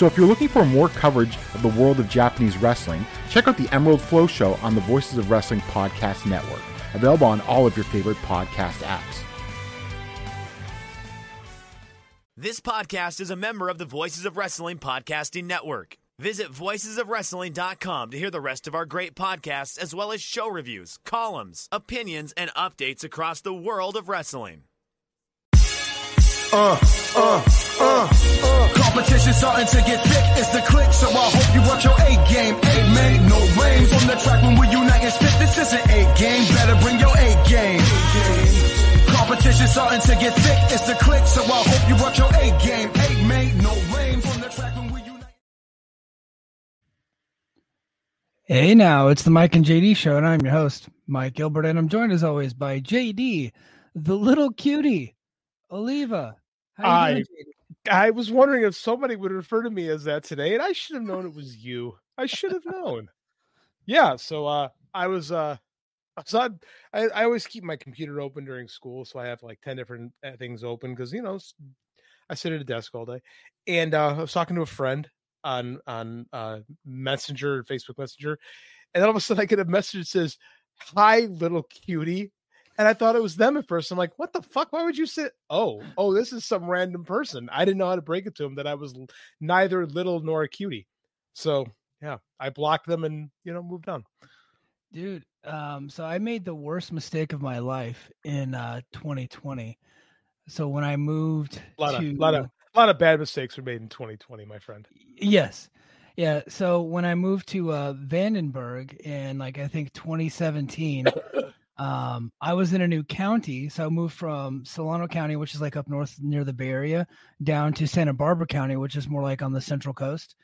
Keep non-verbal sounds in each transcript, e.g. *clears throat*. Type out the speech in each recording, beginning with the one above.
So if you're looking for more coverage of the world of Japanese wrestling, check out the Emerald Flow Show on the Voices of Wrestling Podcast Network, available on all of your favorite podcast apps. This podcast is a member of the Voices of Wrestling Podcasting Network. Visit voicesofwrestling.com to hear the rest of our great podcasts, as well as show reviews, columns, opinions, and updates across the world of wrestling. Uh, uh, uh, uh. Competition starting to get thick. It's the click, so I hope you watch your A game. A made no rain from the track when we unite and spit. This is an A game. Better bring your A game. Competition starting to get thick. It's the click, so I hope you watch your A game. A made no rain from the track when we unite. Hey now, it's the Mike and JD show, and I'm your host, Mike Gilbert, and I'm joined as always by JD, the little cutie, Oliva. How you I doing, JD? I was wondering if somebody would refer to me as that today, and I should have known it was you. I should have known. Yeah, so uh I was uh I was on I, I always keep my computer open during school, so I have like 10 different uh, things open because you know I sit at a desk all day. And uh I was talking to a friend on on uh Messenger, Facebook Messenger, and all of a sudden I get a message that says, Hi little cutie. And I thought it was them at first. I'm like, what the fuck? Why would you say, oh, oh, this is some random person? I didn't know how to break it to him that I was neither little nor a cutie. So yeah, I blocked them and you know moved on. Dude, um, so I made the worst mistake of my life in uh 2020. So when I moved A lot of, to lot of, a lot of bad mistakes were made in 2020, my friend. Yes. Yeah. So when I moved to uh, Vandenberg in like I think 2017, um, I was in a new county. So I moved from Solano County, which is like up north near the Bay Area, down to Santa Barbara County, which is more like on the central coast.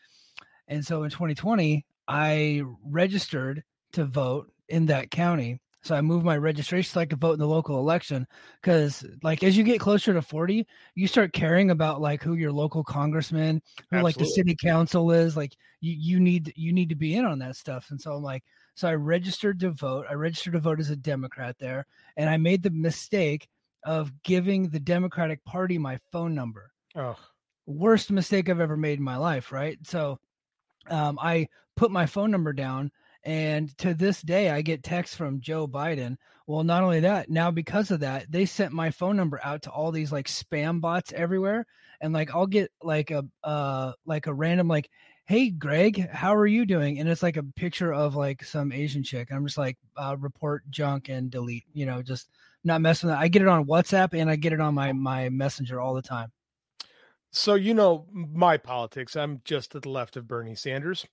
And so in 2020, I registered to vote in that county. So I moved my registration so I could vote in the local election. Because like as you get closer to 40, you start caring about like who your local congressman, who like the city council is. Like you you need you need to be in on that stuff. And so I'm like, so I registered to vote. I registered to vote as a Democrat there, and I made the mistake of giving the Democratic Party my phone number Oh, worst mistake I've ever made in my life, right? So um, I put my phone number down, and to this day, I get texts from Joe Biden. Well, not only that, now because of that, they sent my phone number out to all these like spam bots everywhere, and like I'll get like a uh like a random like, "Hey Greg, how are you doing?" And it's like a picture of like some Asian chick. I'm just like, uh, report junk and delete. You know, just not messing with that. I get it on WhatsApp and I get it on my my Messenger all the time. so you know my politics. I'm just to the left of Bernie Sanders.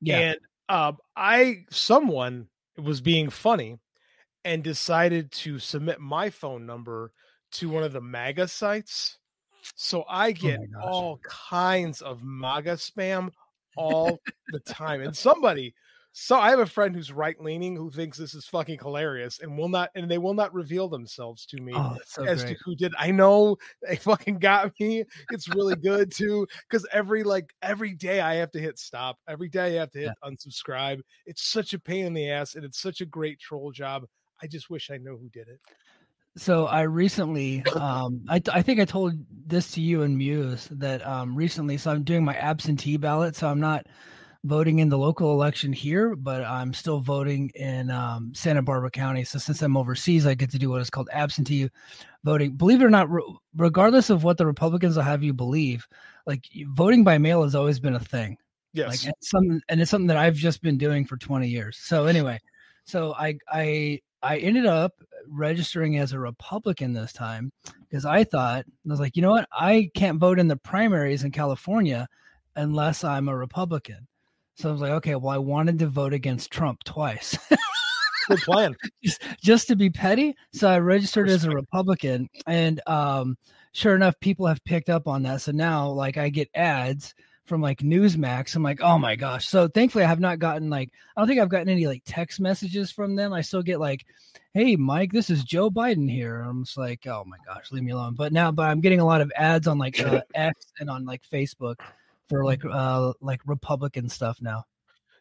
Yeah. And um, I someone was being funny and decided to submit my phone number to one of the MAGA sites. So I get Oh all kinds of MAGA spam *laughs* all the time. And somebody, so I have a friend who's right leaning who thinks this is fucking hilarious and will not, and they will not reveal themselves to me Oh, so as great. to who did. I know they *laughs* fucking got me. It's really good too because every like every day I have to hit stop. Every day I have to hit unsubscribe. It's such a pain in the ass, and it's such a great troll job. I just wish I know who did it. So I recently, um, I, I think I told this to you and Muse that um, recently. So I'm doing my absentee ballot. So I'm not voting in the local election here, but I'm still voting in um, Santa Barbara County. So since I'm overseas, I get to do what is called absentee voting. Believe it or not, re- regardless of what the Republicans will have you believe, like voting by mail has always been a thing. Yes, like it's something and it's something that I've just been doing for 20 years. So anyway, so I I I ended up registering as a Republican this time because I thought I was like, you know what? I can't vote in the primaries in California unless I'm a Republican. So I was like, okay, well, I wanted to vote against Trump twice. good plan. *laughs* just, just to be petty. So I registered as a Republican, and um, sure enough, people have picked up on that. So now, like, I get ads from like Newsmax. I'm like, oh my gosh. So thankfully, I have not gotten like I don't think I've gotten any like text messages from them. I still get like, hey Mike, this is Joe Biden here. I'm just like, oh my gosh, leave me alone. But now, but I'm getting a lot of ads on like uh, *laughs* X and on like Facebook for like uh like Republican stuff now.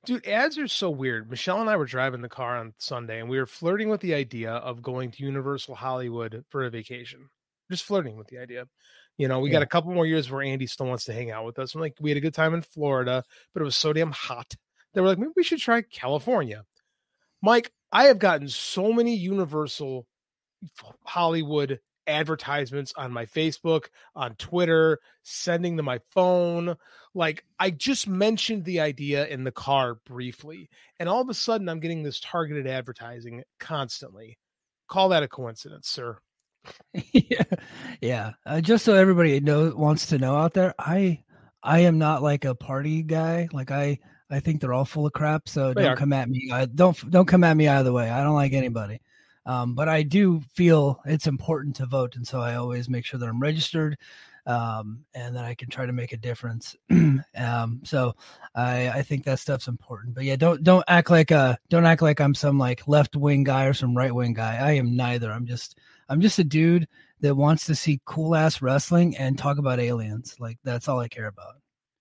Dude, ads are so weird. Michelle and I were driving the car on Sunday and we were flirting with the idea of going to Universal Hollywood for a vacation. Just flirting with the idea. You know, we Yeah. got a couple more years where Andy still wants to hang out with us. I'm like, we had a good time in Florida, but it was so damn hot. They were like, maybe we should try California. Mike, I have gotten so many Universal Hollywood advertisements on my Facebook, on Twitter, sending to my phone. Like I just mentioned the idea in the car briefly, and all of a sudden I'm getting this targeted advertising constantly. Call that a coincidence, sir. *laughs* yeah, yeah. Uh, just so everybody knows wants to know out there, I I am not like a party guy. Like I I think they're all full of crap. So They don't are. come at me. I don't don't come at me either way. I don't like anybody. Um, but I do feel it's important to vote, and so I always make sure that I'm registered, um, and that I can try to make a difference. *clears throat* um, so I I think that stuff's important. But yeah, don't don't act like uh don't act like I'm some like left wing guy or some right wing guy. I am neither. I'm just I'm just a dude that wants to see cool ass wrestling and talk about aliens. Like that's all I care about.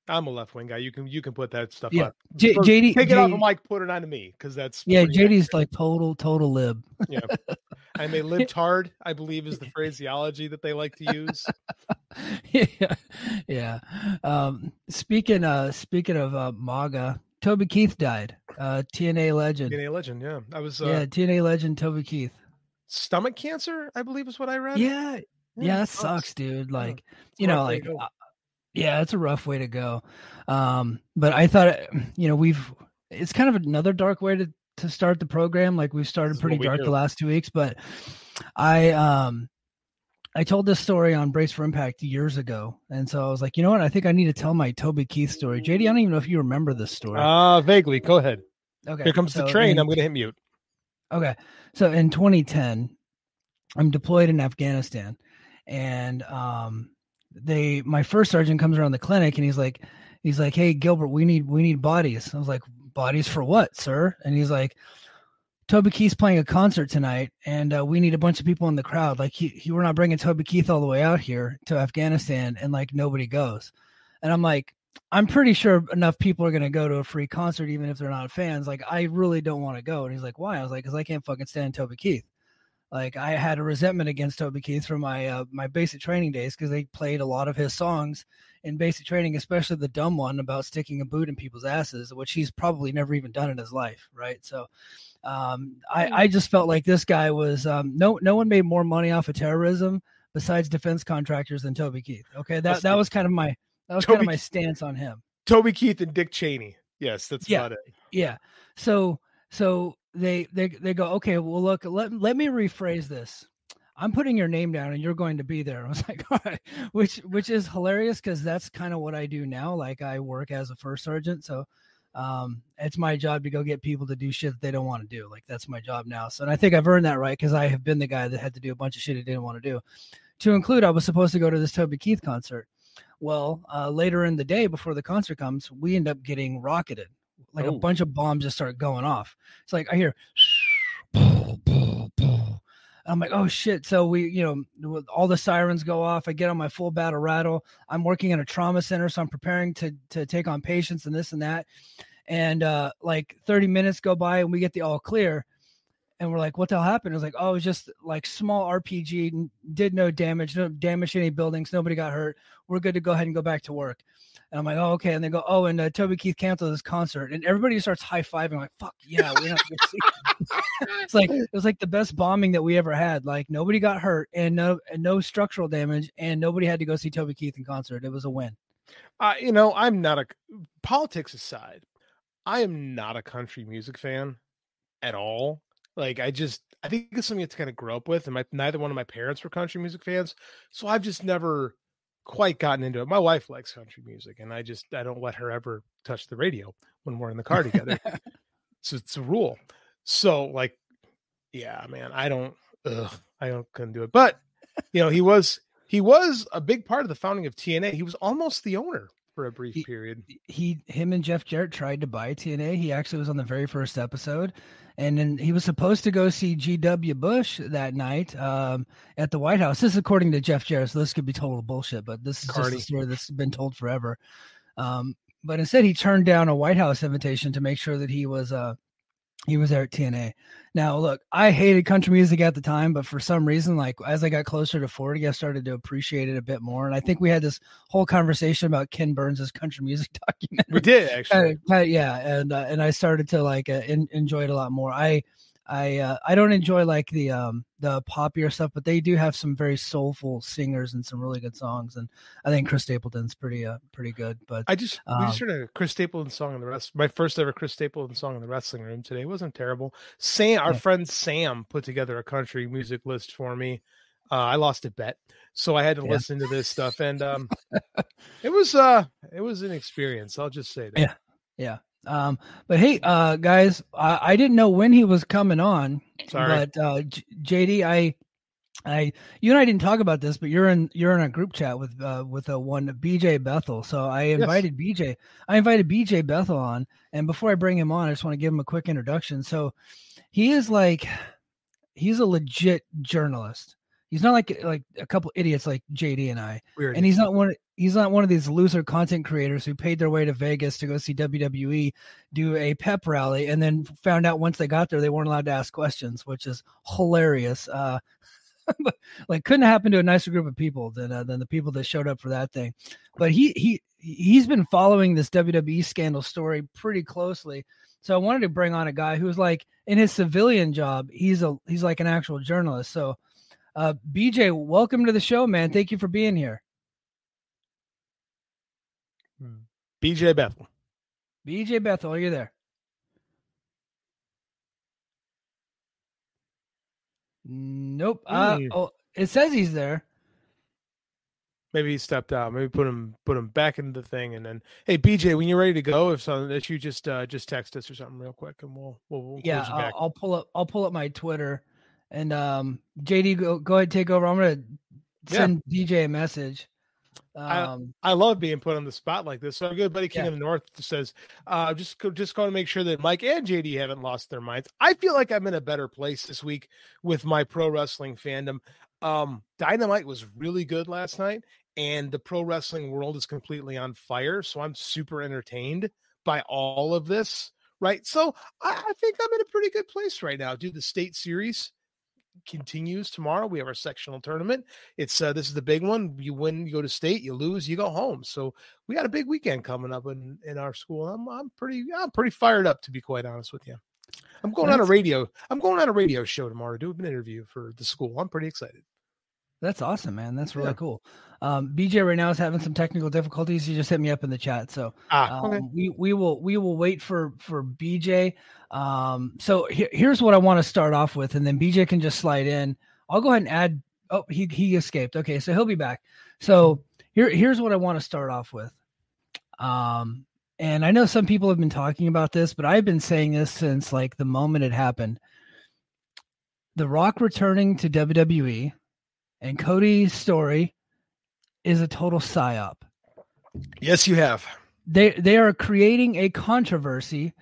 I'm a left wing guy. You can you can put that stuff Yeah. on. J- JD, take it off JD of Mike, put it on to me because that's yeah, JD's accurate. like total total lib. Yeah. I may lived hard. I believe is the phraseology that they like to use. *laughs* yeah, yeah. Um, speaking uh speaking of uh, MAGA, Toby Keith died. Uh, TNA legend. TNA legend, yeah. I was uh, yeah, TNA legend Toby Keith. stomach cancer, I believe is what I read. Yeah, yeah, it that sucks, dude. Like, it's you know, like, uh, yeah, it's a rough way to go. Um, but I thought, you know, we've it's kind of another dark way to to start the program. Like we've started pretty we dark do. the last two weeks, but I um I told this story on Brace for Impact years ago, and so I was like, you know what? I think I need to tell my Toby Keith story. JD, I don't even know if you remember this story. Uh vaguely. Go ahead. okay, Here comes the train. in- I'm gonna hit mute. Okay. So in 2010, I'm deployed in Afghanistan and um they my first sergeant comes around the clinic and he's like he's like, "Hey Gilbert, we need we need bodies." I was like, "Bodies for what, sir?" And he's like, Toby Keith's playing a concert tonight, and uh, we need a bunch of people in the crowd. Like, he, he, we're not bringing Toby Keith all the way out here to Afghanistan, and like nobody goes. And I'm like, I'm pretty sure enough people are going to go to a free concert, even if they're not fans. Like, I really don't want to go. And he's like, Why? I was like, Because I can't fucking stand Toby Keith. Like, I had a resentment against Toby Keith from my uh, my basic training days because they played a lot of his songs in basic training, especially the dumb one about sticking a boot in people's asses, which he's probably never even done in his life, right? So, um, I, I just felt like this guy was um, no no one made more money off of terrorism besides defense contractors than Toby Keith. Okay, that that was kind of my that was kind of my stance on him. Toby Keith and Dick Cheney. Yes, that's Yeah. about it. Yeah. So so they they they go, okay, well look, let let me rephrase this. I'm putting your name down and you're going to be there. I was *laughs* like, all right, which which is hilarious because that's kind of what I do now. Like I work as a first sergeant, so um, it's my job to go get people to do shit that they don't want to do. Like that's my job now. So and I think I've earned that right because I have been the guy that had to do a bunch of shit he didn't want to do. To include, I was supposed to go to this Toby Keith concert. Well, uh, later in the day before the concert comes, we end up getting rocketed. Like a Oh. bunch of bombs just start going off. It's like I hear I'm like, oh shit. So we, you know, all the sirens go off. I get on my full battle rattle. I'm working in a trauma center, so I'm preparing to to take on patients and this and that. And uh like 30 minutes go by and we get the all clear. And we're like, what the hell happened? It was like, oh, it was just like small RPG, did no damage, no damage to any buildings, nobody got hurt. We're good to go ahead and go back to work. And I'm like, oh, okay. And they go, oh, and uh, Toby Keith canceled this concert, and everybody starts high fiving, like, fuck yeah, we're not *laughs* it's like it was like the best bombing that we ever had. Like nobody got hurt, and no, and no structural damage, and nobody had to go see Toby Keith in concert. It was a win. Uh, you know, I'm not a politics aside. I am not a country music fan at all. Like, I just, I think it's something to kind of grow up with. And my neither one of my parents were country music fans, so I've just never quite gotten into it. My wife likes country music, and I just, I don't let her ever touch the radio when we're in the car together. *laughs* so it's a rule. So, like, yeah, man, I don't, ugh, I don't couldn't do it. But you know, he was he was a big part of the founding of TNA. He was almost the owner. for a brief He- period. he him and Jeff Jarrett tried to buy TNA. He actually was on the very first episode, and then he was supposed to go see G.W. Bush that night um, at the White House. This is according to Jeff Jarrett, so this could be total bullshit, but this is just a story that's been told forever. Um, but instead, he turned down a White House invitation to make sure that he was uh, he was there at TNA. Now, look, I hated country music at the time, but for some reason, like as I got closer to 40, I started to appreciate it a bit more. And I think we had this whole conversation about Ken Burns' country music *laughs* documentary. We did actually. kinda- yeah, and uh, and I started to like uh, en- enjoy it a lot more. I I uh, I don't enjoy like the um the poppier stuff, but they do have some very soulful singers and some really good songs. And I think Chris Stapleton's pretty uh pretty good. But I just we just Um, heard a Chris Stapleton song in the rest. My first ever Chris Stapleton song in the wrestling room today It wasn't terrible. Sam, our Yeah. friend Sam, put together a country music list for me. Uh, I lost a bet, so I had to Yeah. listen to this stuff, and um, *laughs* it was uh, it was an experience. I'll just say that. Yeah. yeah. Um, but hey, uh, guys, I, I didn't know when he was coming on, Sorry. but uh, J- JD, I, I, you and I didn't talk about this, but you're in you're in a group chat with uh, with a one BJ Bethel. So I invited BJ. I invited BJ Bethel on, and before I bring him on, I just want to give him a quick introduction. So he is like, he's a legit journalist. He's not like like a couple idiots like JD and I Weird. and he's not one he's not one of these loser content creators who paid their way to Vegas to go see WWE do a pep rally and then found out once they got there they weren't allowed to ask questions, which is hilarious. Uh *laughs* but, like couldn't happen to a nicer group of people than uh, than the people that showed up for that thing. But he he he's been following this WWE scandal story pretty closely. So I wanted to bring on a guy who's like in his civilian job, he's a he's like an actual journalist. So uh BJ, welcome to the show, man. Thank you for being here. BJ Bethel. BJ Bethel, are you there? Nope. Uh, Hmm. oh, it says he's there. Maybe he stepped out. Maybe put him put him back into the thing, and then hey BJ, when you're ready to go, if something that you just uh just text us or something real quick, and we'll we'll, we'll Yeah, you I'll, back. I'll pull up. I'll pull up my Twitter, and um, JD, go go ahead, take over. I'm gonna Yeah. send DJ a message. I- Um, I love being put on the spot like this. So our good buddy King Yeah. of the North says, uh, just go, just going to make sure that Mike and JD haven't lost their minds. I feel like I'm in a better place this week with my pro wrestling fandom. Um, Dynamite was really good last night, and the pro wrestling world is completely on fire. So I'm super entertained by all of this. Right. So I, I think I'm in a pretty good place right now. Do the state series continues tomorrow. We have our sectional tournament. It's uh this is the big one. You win, you go to state, you lose, you go home. So we got a big weekend coming up in, in our school. I'm I'm pretty I'm pretty fired up to be quite honest with you. I'm going on a radio. I'm going on a radio show tomorrow to do an interview for the school. I'm pretty excited. that's awesome, man. That's really Yeah. cool. Um, BJ right now is having some technical difficulties. He just hit me up in the chat, so Ah, um, we we will we will wait for for BJ. Um, so here, here's what I want to start off with, and then BJ can just slide in. I'll go ahead and add. Oh, he he escaped. Okay, so he'll be back. So here here's what I want to start off with. Um, and I know some people have been talking about this, but I've been saying this since like the moment it happened. The Rock returning to WWE and Cody's story is a total psyop Yes, you have. they they are creating a controversy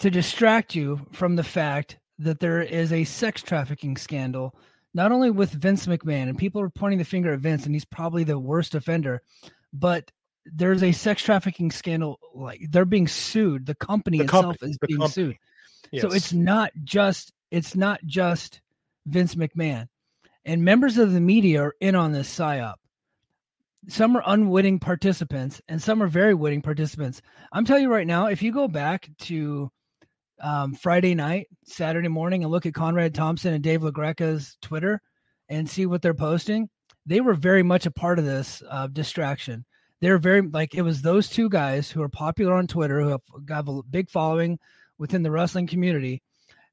to distract you from the fact that there is a sex trafficking scandal not only with Vince McMahon and people are pointing the finger at Vince and he's probably the worst offender but there's a sex trafficking scandal like they're being sued the company The itself company- is being company. sued Yes. so it's not just it's not just Vince McMahon. And members of the media are in on this psyop. Some are unwitting participants and some are very witting participants. I'm telling you right now, if you go back to um, Friday night, Saturday morning, and look at Conrad Thompson and Dave LaGreca's Twitter and see what they're posting, they were very much a part of this uh, distraction. They're very like it was those two guys who are popular on Twitter who have got a big following within the wrestling community.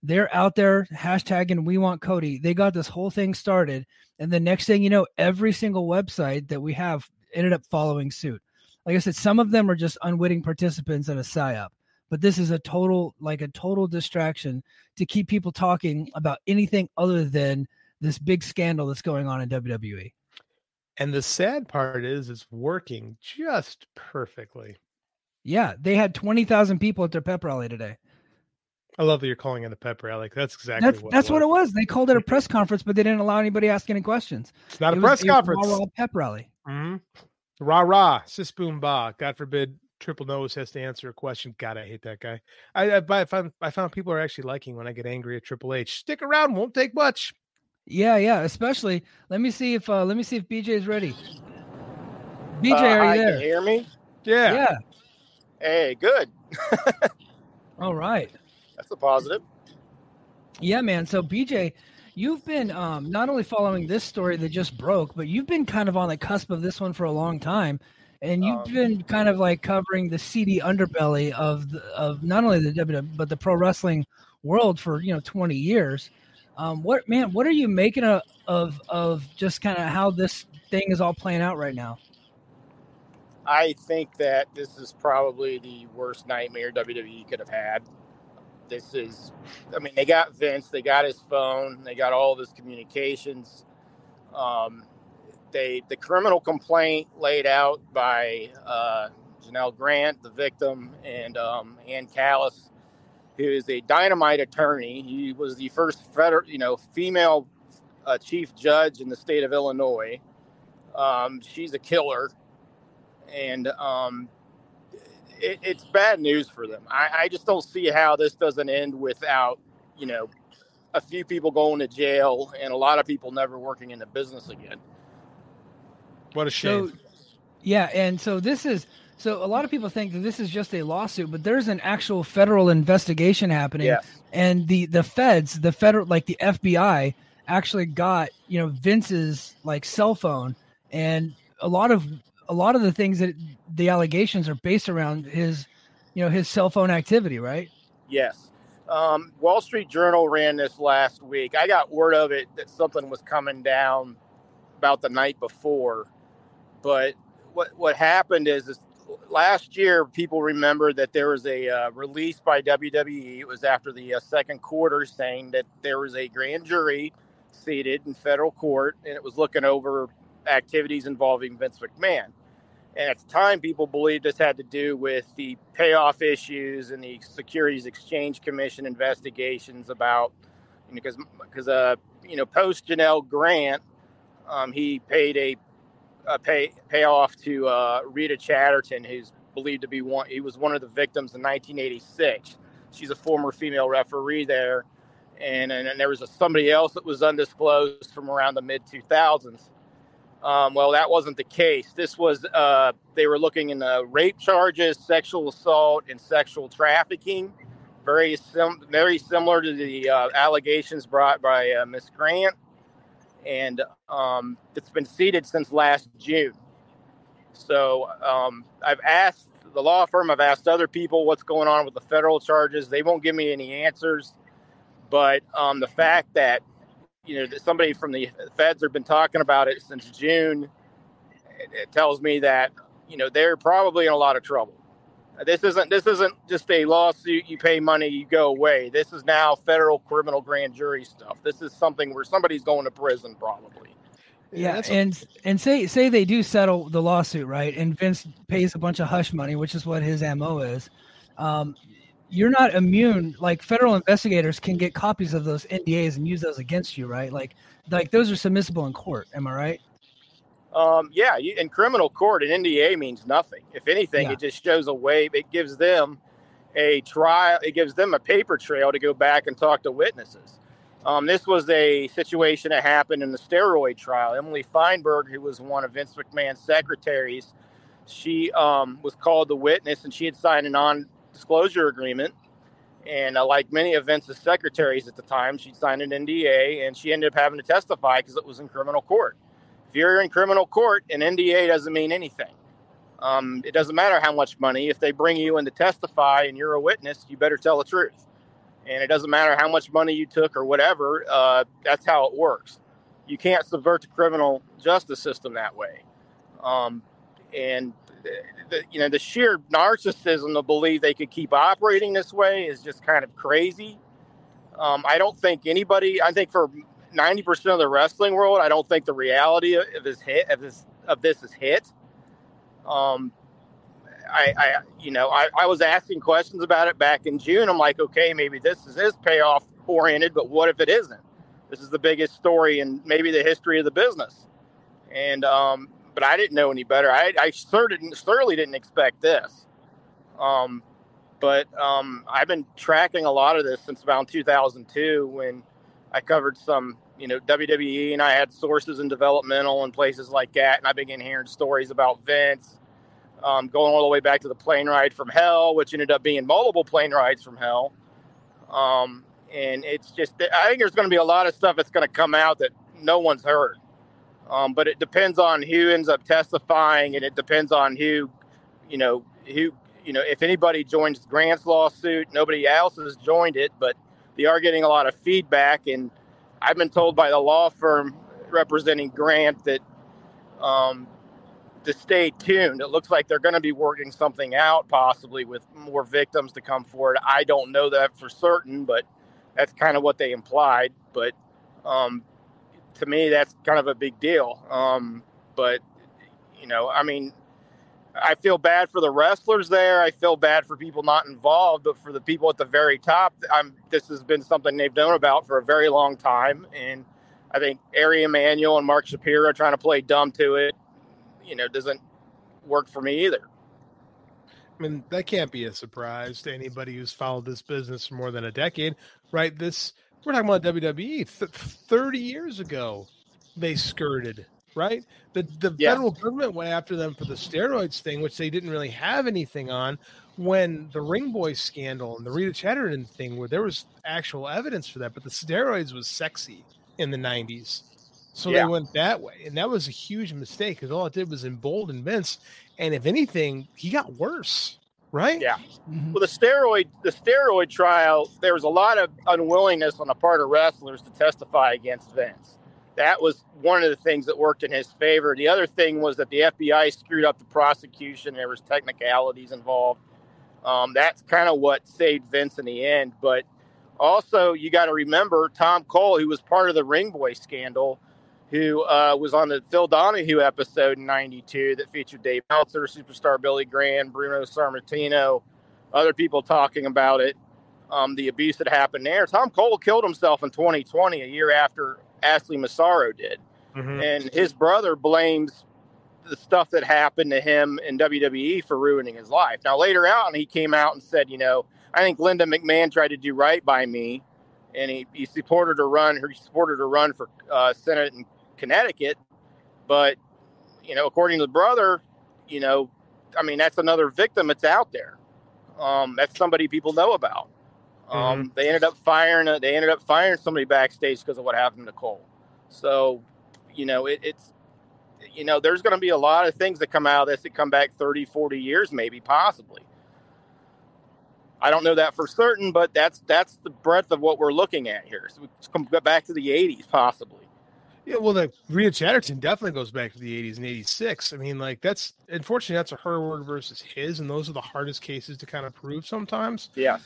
They're out there hashtagging we want Cody. They got this whole thing started. And the next thing you know, every single website that we have ended up following suit. Like I said, some of them are just unwitting participants in a psyop. But this is a total, like a total distraction to keep people talking about anything other than this big scandal that's going on in. WWE. And the sad part is, it's working just perfectly. Yeah, they had twenty thousand people at their pep rally today. I love that you're calling it a pep rally. That's exactly That's what that's it what was. it was. They called it a press conference, but they didn't allow anybody to ask any questions. It's not It a was press conference. raw pep rally. Mm-hmm. Rah rah, sis boom ba. God forbid Triple Nose has to answer a question. God, I hate that guy. I, I, but I found I found people are actually liking when I get angry at Triple H. Stick around, won't take much. Yeah, yeah. Especially, let me see if uh let me see if BJ is ready. BJ, Uh, are you Can there? you hear me? Yeah. Yeah. Hey, good. *laughs* All right. That's a positive. Yeah, man. So BJ, you've been um, not only following this story that just broke, but you've been kind of on the cusp of this one for a long time, and you've Um, been kind of like covering the seedy underbelly of the, of not only the WWE but the pro wrestling world for you know twenty years. Um, what man? What are you making of of, of just kind of how this thing is all playing out right now? I think that this is probably the worst nightmare WWE could have had. This is, I mean, they got Vince, they got his phone, they got all of his communications. Um, they the criminal complaint laid out by uh, Janelle Grant, the victim, and um, Ann Callis, who is a dynamite attorney. He was the first federal, you know, female uh, chief judge in the state of Illinois. Um, she's a killer and um, it, it's bad news for them. I, I just don't see how this doesn't end without, you know, a few people going to jail and a lot of people never working in the business again. What a shame. So, yeah, and so this is so a lot of people think that this is just a lawsuit, but there's an actual federal investigation happening, Yes. and the the feds, the federal like the FBI, actually got you know Vince's like cell phone, and a lot of a lot of the things that the allegations are based around his, you know, his cell phone activity, right? Yes. Um, Wall Street Journal ran this last week. I got word of it that something was coming down about the night before. But what what happened is, is last year people remember that there was a uh, release by WWE. It was after the uh, second quarter saying that there was a grand jury seated in federal court and it was looking over activities involving Vince McMahon. And at the time, people believed this had to do with the payoff issues and the Securities Exchange Commission investigations about, because because uh, you know post Janelle Grant, um, he paid a, a pay payoff to uh, Rita Chatterton, who's believed to be one. He was one of the victims in 1986. She's a former female referee there, and and, and there was a, somebody else that was undisclosed from around the mid 2000s. Um, well, that wasn't the case. This was uh, they were looking into rape charges, sexual assault, and sexual trafficking. Very sim- very similar to the uh, allegations brought by uh, Miss Grant, and um, it's been seated since last June. So um, I've asked the law firm, I've asked other people what's going on with the federal charges. They won't give me any answers. But um, the fact that you know that somebody from the feds have been talking about it since June, it, it tells me that you know they're probably in a lot of trouble. This isn't this isn't just a lawsuit. You pay money, you go away. This is now federal criminal grand jury stuff. This is something where somebody's going to prison probably. Yeah, that's a- and and say say they do settle the lawsuit, right? And Vince pays a bunch of hush money, which is what his mo is. Um, you're not immune. Like federal investigators can get copies of those NDAs and use those against you, right? Like like those are submissible in court. Am I right? Um, yeah, you, in criminal court, an NDA means nothing. If anything, Yeah. it just shows a way. It gives them a trial. It gives them a paper trail to go back and talk to witnesses. Um, this was a situation that happened in the steroid trial. Emily Feinberg, who was one of Vince McMahon's secretaries, she um, was called the witness, and she had signed a non-disclosure agreement. And uh, like many of Vince's secretaries at the time, she signed an NDA, and she ended up having to testify because it was in criminal court if you're in criminal court, an NDA doesn't mean anything. Um, it doesn't matter how much money. If they bring you in to testify and you're a witness, you better tell the truth. And it doesn't matter how much money you took or whatever. Uh, that's how it works. You can't subvert the criminal justice system that way. Um, and the, you know the sheer narcissism to believe they could keep operating this way is just kind of crazy. Um, I don't think anybody. I think for ninety percent of the wrestling world, I don't think the reality of this hit of his of this is hit. Um, I, I you know, I, I was asking questions about it back in June. I'm like, okay, maybe this is, is payoff oriented, but what if it isn't? This is the biggest story in maybe the history of the business. And um, but I didn't know any better. I, I certainly certainly didn't expect this. Um, but um, I've been tracking a lot of this since around 2002 when I covered some, you know, WWE, and I had sources in developmental and places like that, and I began hearing stories about Vince um, going all the way back to the plane ride from hell, which ended up being multiple plane rides from hell. Um, and it's just, I think there's going to be a lot of stuff that's going to come out that no one's heard. Um, but it depends on who ends up testifying, and it depends on who, you know, who, you know, if anybody joins Grant's lawsuit, nobody else has joined it, but they are getting a lot of feedback. And I've been told by the law firm representing Grant that um, to stay tuned. It looks like they're going to be working something out, possibly with more victims to come forward. I don't know that for certain, but that's kind of what they implied. But um, to me, that's kind of a big deal. Um, but you know, I mean, I feel bad for the wrestlers there. I feel bad for people not involved, but for the people at the very top, I'm. This has been something they've known about for a very long time, and I think Ari Emanuel and Mark Shapiro trying to play dumb to it, you know, doesn't work for me either. I mean, that can't be a surprise to anybody who's followed this business for more than a decade, right? This we're talking about WWE. Th- Thirty years ago, they skirted right. The the Yeah. federal government went after them for the steroids thing, which they didn't really have anything on. When the Ring Boy scandal and the Rita Chatterton thing, where there was actual evidence for that, but the steroids was sexy in the '90s, so Yeah. they went that way, and that was a huge mistake because all it did was embolden Vince. And if anything, he got worse, right? Yeah. Mhm. Well, the steroid the steroid trial, there was a lot of unwillingness on the part of wrestlers to testify against Vince. That was one of the things that worked in his favor. The other thing was that the FBI screwed up the prosecution. There was technicalities involved. Um, that's kind of what saved Vince in the end. But also, you got to remember Tom Cole, who was part of the Ring Boy scandal, who uh, was on the Phil Donahue episode in '92 that featured Dave Meltzer, superstar Billy Graham, Bruno Sammartino, other people talking about it, um, the abuse that happened there. Tom Cole killed himself in 2020, a year after Ashley Massaro did, Mhm. and his brother blames the stuff that happened to him in WWE for ruining his life. Now later on, he came out and said, you know, I think Linda McMahon tried to do right by me, and he, he supported her run. He supported her run for uh, Senate in Connecticut, but you know, according to the brother, you know, I mean, that's another victim that's out there. Um, that's somebody people know about. Um, They ended up firing. uh, They ended up firing somebody backstage because of what happened to Cole. So, you know, it, it's, you know, there's going to be a lot of things that come out of this that come back 30, 40 years, maybe, possibly. I don't know that for certain, but that's that's the breadth of what we're looking at here. So we come back to the 80s, possibly. Yeah, well, the Rita Chatterton definitely goes back to the 80s and 86. I mean, like, that's unfortunately that's a her word versus his, and those are the hardest cases to kind of prove sometimes. Yes.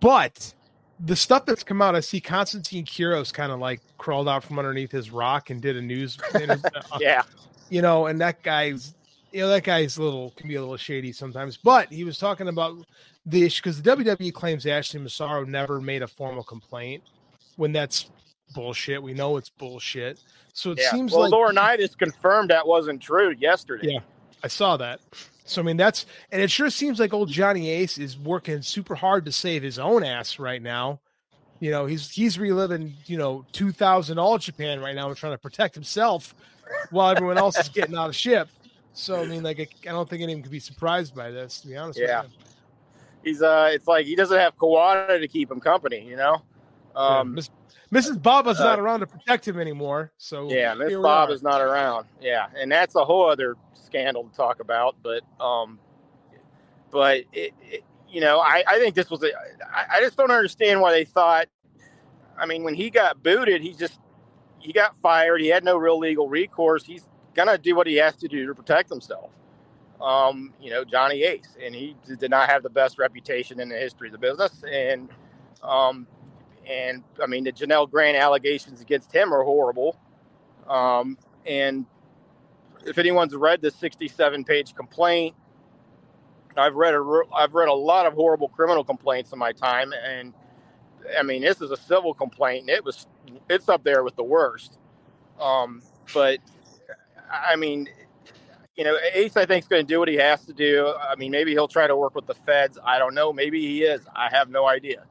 But the stuff that's come out, I see Constantine Kuros kind of like crawled out from underneath his rock and did a news, *laughs* interview, uh, Yeah. you know, and that guy's, you know, that guy's little can be a little shady sometimes. But he was talking about the issue because the WWE claims Ashley Massaro never made a formal complaint when that's bullshit. We know it's bullshit. So it yeah. seems well, like Laurinaitis confirmed that wasn't true yesterday. Yeah. I saw that. So I mean that's and it sure seems like old Johnny Ace is working super hard to save his own ass right now. You know, he's he's reliving, you know, 2000 all Japan right now and trying to protect himself while everyone else is getting out of ship. So I mean like I, don't think anyone could be surprised by this to be honest Yeah. with you. He's uh, it's like he doesn't have Kawada to keep him company, you know. Um, Miss, Mrs. Baba's uh, not around to protect him anymore. So Yeah, Miss Bob is not around. Yeah, and that's a whole other scandal to talk about. But um, but it, it you know, I I think this was a. I, I just don't understand why they thought. I mean, when he got booted, he just he got fired. He had no real legal recourse. He's gonna do what he has to do to protect himself. Um, you know, Johnny Ace, and he did not have the best reputation in the history of the business, and um, and I mean the Janelle Grant allegations against him are horrible. Um, and if anyone's read the 67 page complaint, I've read a I've read a lot of horrible criminal complaints in my time, and I mean this is a civil complaint, and it was it's up there with the worst. Um, but I mean, you know, Ace I think is going to do what he has to do. I mean, maybe he'll try to work with the feds. I don't know. Maybe he is. I have no idea.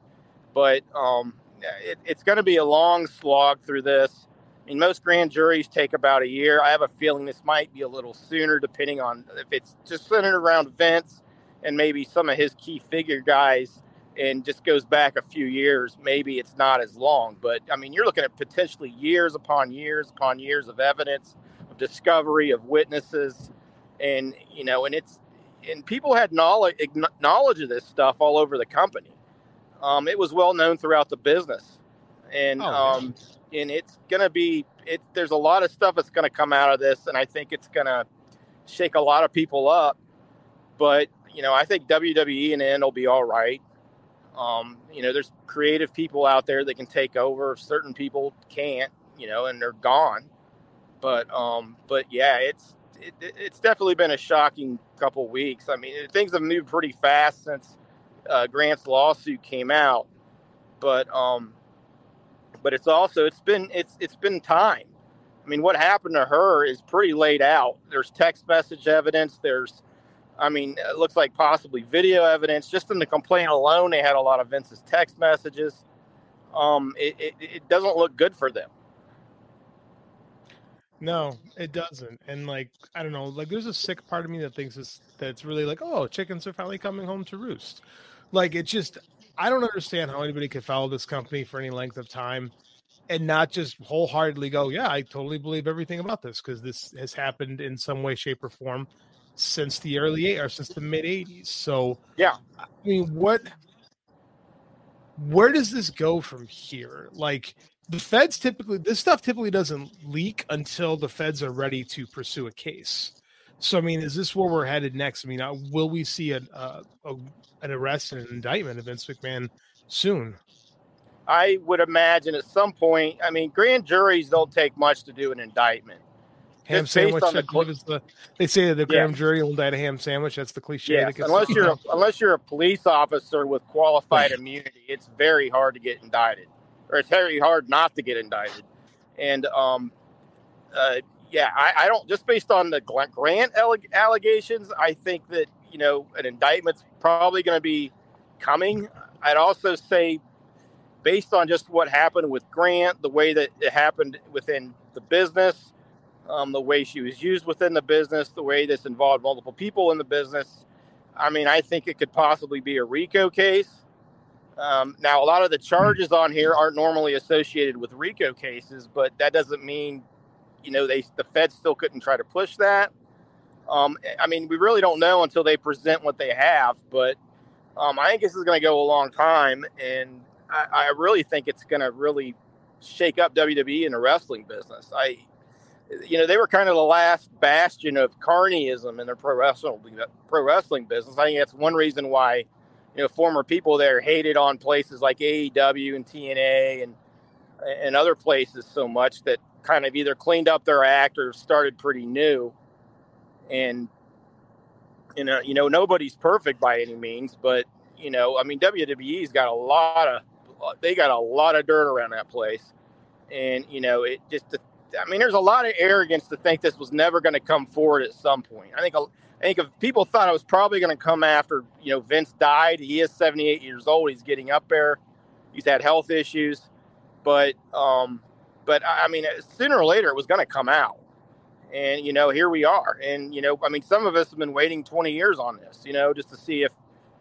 But um, it, it's going to be a long slog through this. I mean, most grand juries take about a year. I have a feeling this might be a little sooner, depending on if it's just centered around Vince and maybe some of his key figure guys and just goes back a few years, maybe it's not as long. But I mean, you're looking at potentially years upon years upon years of evidence, of discovery, of witnesses, and you know, and it's and people had knowledge knowledge of this stuff all over the company. Um, it was well known throughout the business, and oh, um, and it's gonna be it. There's a lot of stuff that's gonna come out of this, and I think it's gonna shake a lot of people up. But you know, I think WWE and N will be all right. Um, you know, there's creative people out there that can take over. Certain people can't, you know, and they're gone. But, um, but yeah, it's it, it's definitely been a shocking couple weeks. I mean, things have moved pretty fast since uh, Grant's lawsuit came out, but um, but it's also it's been it's it's been time. I mean, what happened to her is pretty laid out. There's text message evidence. There's I mean, it looks like possibly video evidence. Just in the complaint alone, they had a lot of Vince's text messages. Um, it, it, it doesn't look good for them. No, it doesn't. And like, I don't know, like there's a sick part of me that thinks it's that's really like, oh, chickens are finally coming home to roost. Like it just I don't understand how anybody could follow this company for any length of time and not just wholeheartedly go, yeah, I totally believe everything about this because this has happened in some way, shape, or form since the early or since the mid 80s. So yeah, I mean, what? Where does this go from here? Like the feds typically, this stuff typically doesn't leak until the feds are ready to pursue a case. So I mean, is this where we're headed next? I mean, uh, will we see a, a, a an arrest and an indictment of Vince McMahon soon? I would imagine at some point. I mean, grand juries don't take much to do an indictment ham sandwich. The, the? They say that the grand jury will die a ham sandwich. That's the cliche. Yes, unless you're a, *laughs* unless you're a police officer with qualified immunity, it's very hard to get indicted, or it's very hard not to get indicted. And um, uh, yeah, I, I don't just based on the grant allegations. I think that you know an indictment's probably going to be coming. I'd also say, based on just what happened with Grant, the way that it happened within the business um, the way she was used within the business, the way this involved multiple people in the business. I mean, I think it could possibly be a RICO case. Um, now, a lot of the charges on here aren't normally associated with RICO cases, but that doesn't mean, you know, they the Fed still couldn't try to push that. Um, I mean, we really don't know until they present what they have, but um, I think this is going to go a long time, and I, I really think it's going to really shake up WWE in the wrestling business. I you know, they were kind of the last bastion of carnyism in the pro wrestling pro wrestling business. I think that's one reason why, you know, former people there hated on places like AEW and TNA and and other places so much that kind of either cleaned up their act or started pretty new. And you know, you know, nobody's perfect by any means, but you know, I mean, WWE's got a lot of they got a lot of dirt around that place, and you know, it just I mean, there's a lot of arrogance to think this was never going to come forward at some point. I think I think if people thought it was probably going to come after you know Vince died, he is 78 years old. He's getting up there. He's had health issues, but um, but I mean, sooner or later it was going to come out. And you know, here we are. And you know, I mean, some of us have been waiting 20 years on this. You know, just to see if,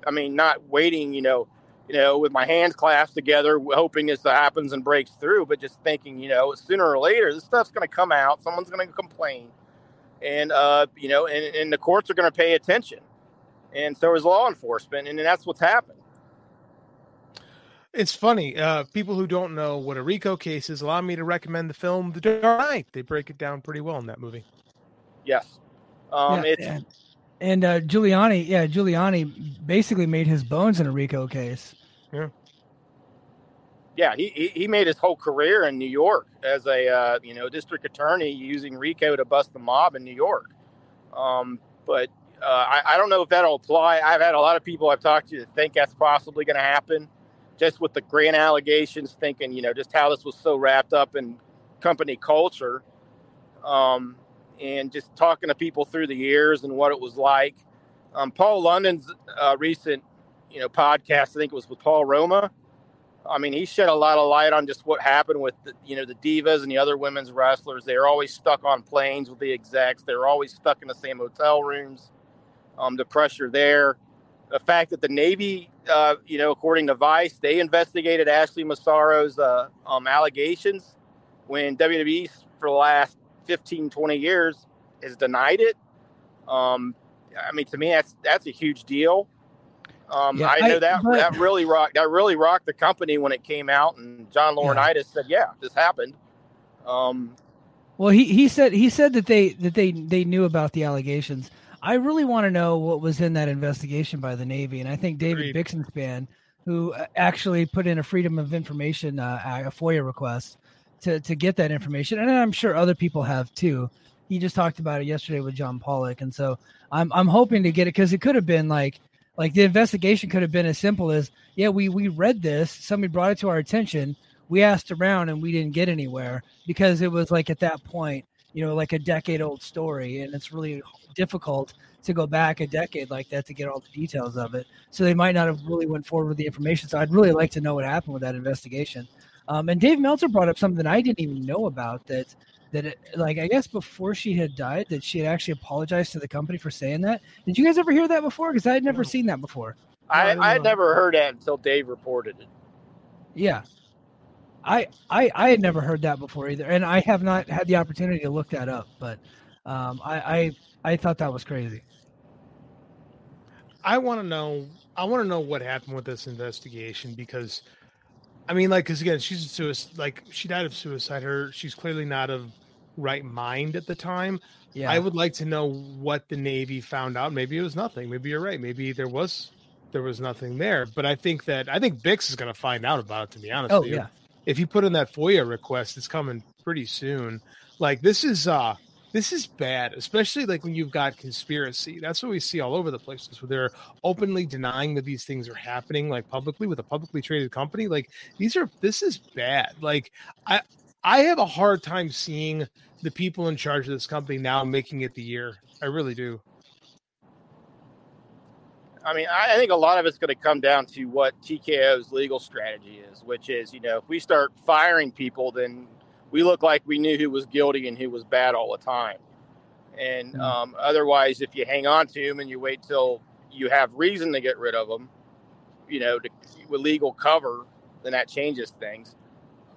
I mean, not waiting. You know, you know, with my hands clasped together, hoping this happens and breaks through, but just thinking, you know, sooner or later, this stuff's going to come out. Someone's going to complain. And, uh, you know, and, and the courts are going to pay attention. And so is law enforcement. And that's what's happened. It's funny. Uh, people who don't know what a RICO case is allow me to recommend the film The Dark Knight. They break it down pretty well in that movie. Yes. Um, yeah, it's. Yeah. And uh, Giuliani, yeah, Giuliani basically made his bones in a RICO case. Yeah. yeah, he, he he made his whole career in New York as a uh, you know district attorney using RICO to bust the mob in New York. Um, but uh, I, I don't know if that'll apply. I've had a lot of people I've talked to that think that's possibly going to happen, just with the Grant allegations, thinking you know just how this was so wrapped up in company culture, um, and just talking to people through the years and what it was like. Um, Paul London's uh, recent you know podcast, I think it was with Paul Roma I mean, he shed a lot of light on just what happened with the, you know the divas and the other women's wrestlers. They are always stuck on planes with the execs. They're always stuck in the same hotel rooms. Um, the pressure there, the fact that the Navy, uh, you know, according to Vice, they investigated Ashley Massaro's uh, um, allegations when WWE for the last 15, 20 years has denied it. Um, I mean, to me, that's that's a huge deal. Um, yeah, I know I, that but... that really rocked that really rocked the company when it came out, and John Laurinaitis yeah. said, "Yeah, this happened." Um, well, he he said he said that they that they they knew about the allegations. I really want to know what was in that investigation by the Navy, and I think David agreed. Bixenspan, who uh, actually put in a Freedom of Information uh, a FOIA request to to get that information, and I'm sure other people have too. He just talked about it yesterday with John Pollock, and so I'm I'm hoping to get it because it could have been like like the investigation could have been as simple as, yeah, we we read this, somebody brought it to our attention, we asked around and we didn't get anywhere because it was like at that point, you know, like a decade old story and it's really difficult to go back a decade like that to get all the details of it. So they might not have really went forward with the information. So I'd really like to know what happened with that investigation. Um, and Dave Meltzer brought up something I didn't even know about that that it, like I guess before she had died that she had actually apologized to the company for saying that. Did you guys ever hear that before? Because I had never no. seen that before. I, I, I had never heard that until Dave reported it. Yeah. I, I I had never heard that before either, and I have not had the opportunity to look that up. But um, I, I I thought that was crazy. I want to know. I want to know what happened with this investigation because I mean, like, because again, she's a suicide. Like, she died of suicide. Her, she's clearly not of right mind at the time. Yeah. I would like to know what the Navy found out. Maybe it was nothing. Maybe you're right. Maybe there was there was nothing there. But I think that I think Bix is going to find out about it. To be honest, oh with you. If you put in that FOIA request, it's coming pretty soon. Like this is uh this is bad, especially like when you've got conspiracy. That's what we see all over the places where they're openly denying that these things are happening, like publicly with a publicly traded company. Like these are this is bad. Like I I have a hard time seeing the people in charge of this company now making it the year. I really do. I mean, I think a lot of it's going to come down to what TKO's legal strategy is, which is, you know, if we start firing people, then we look like we knew who was guilty and who was bad all the time. And mm-hmm. um, otherwise, if you hang on to them and you wait till you have reason to get rid of them, you know, to, with legal cover, then that changes things.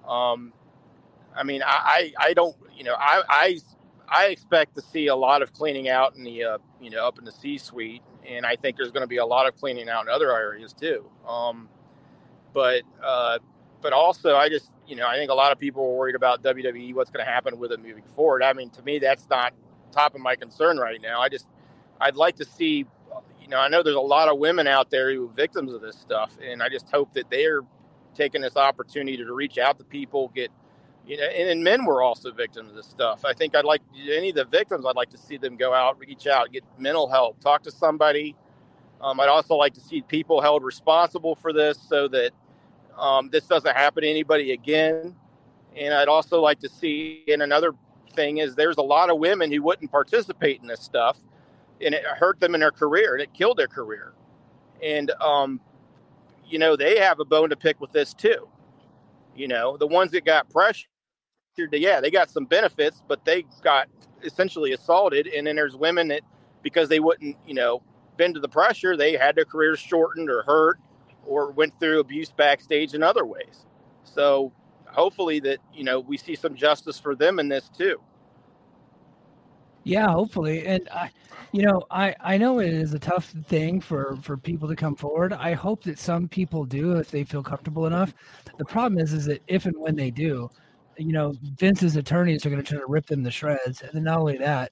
Um, I mean, I, I, I, don't, you know, I, I, I expect to see a lot of cleaning out in the, uh, you know, up in the C-suite, and I think there's going to be a lot of cleaning out in other areas too. Um, but, uh, but also, I just, you know, I think a lot of people are worried about WWE, what's going to happen with it moving forward. I mean, to me, that's not top of my concern right now. I just, I'd like to see, you know, I know there's a lot of women out there who are victims of this stuff, and I just hope that they're taking this opportunity to reach out to people, get, you know, and, and men were also victims of this stuff. I think I'd like any of the victims, I'd like to see them go out, reach out, get mental help, talk to somebody. Um, I'd also like to see people held responsible for this so that um, this doesn't happen to anybody again. And I'd also like to see, and another thing is, there's a lot of women who wouldn't participate in this stuff, and it hurt them in their career, and it killed their career. And um, you know, they have a bone to pick with this too. You know, the ones that got pressured, yeah, they got some benefits, but they got essentially assaulted. And then there's women that, because they wouldn't, you know, bend to the pressure, they had their careers shortened or hurt or went through abuse backstage in other ways. So hopefully that you know we see some justice for them in this too. Yeah, hopefully, and I, you know, I I know it is a tough thing for for people to come forward. I hope that some people do if they feel comfortable enough. The problem is, is that if and when they do, you know, Vince's attorneys are going to try to rip them to shreds, and then not only that,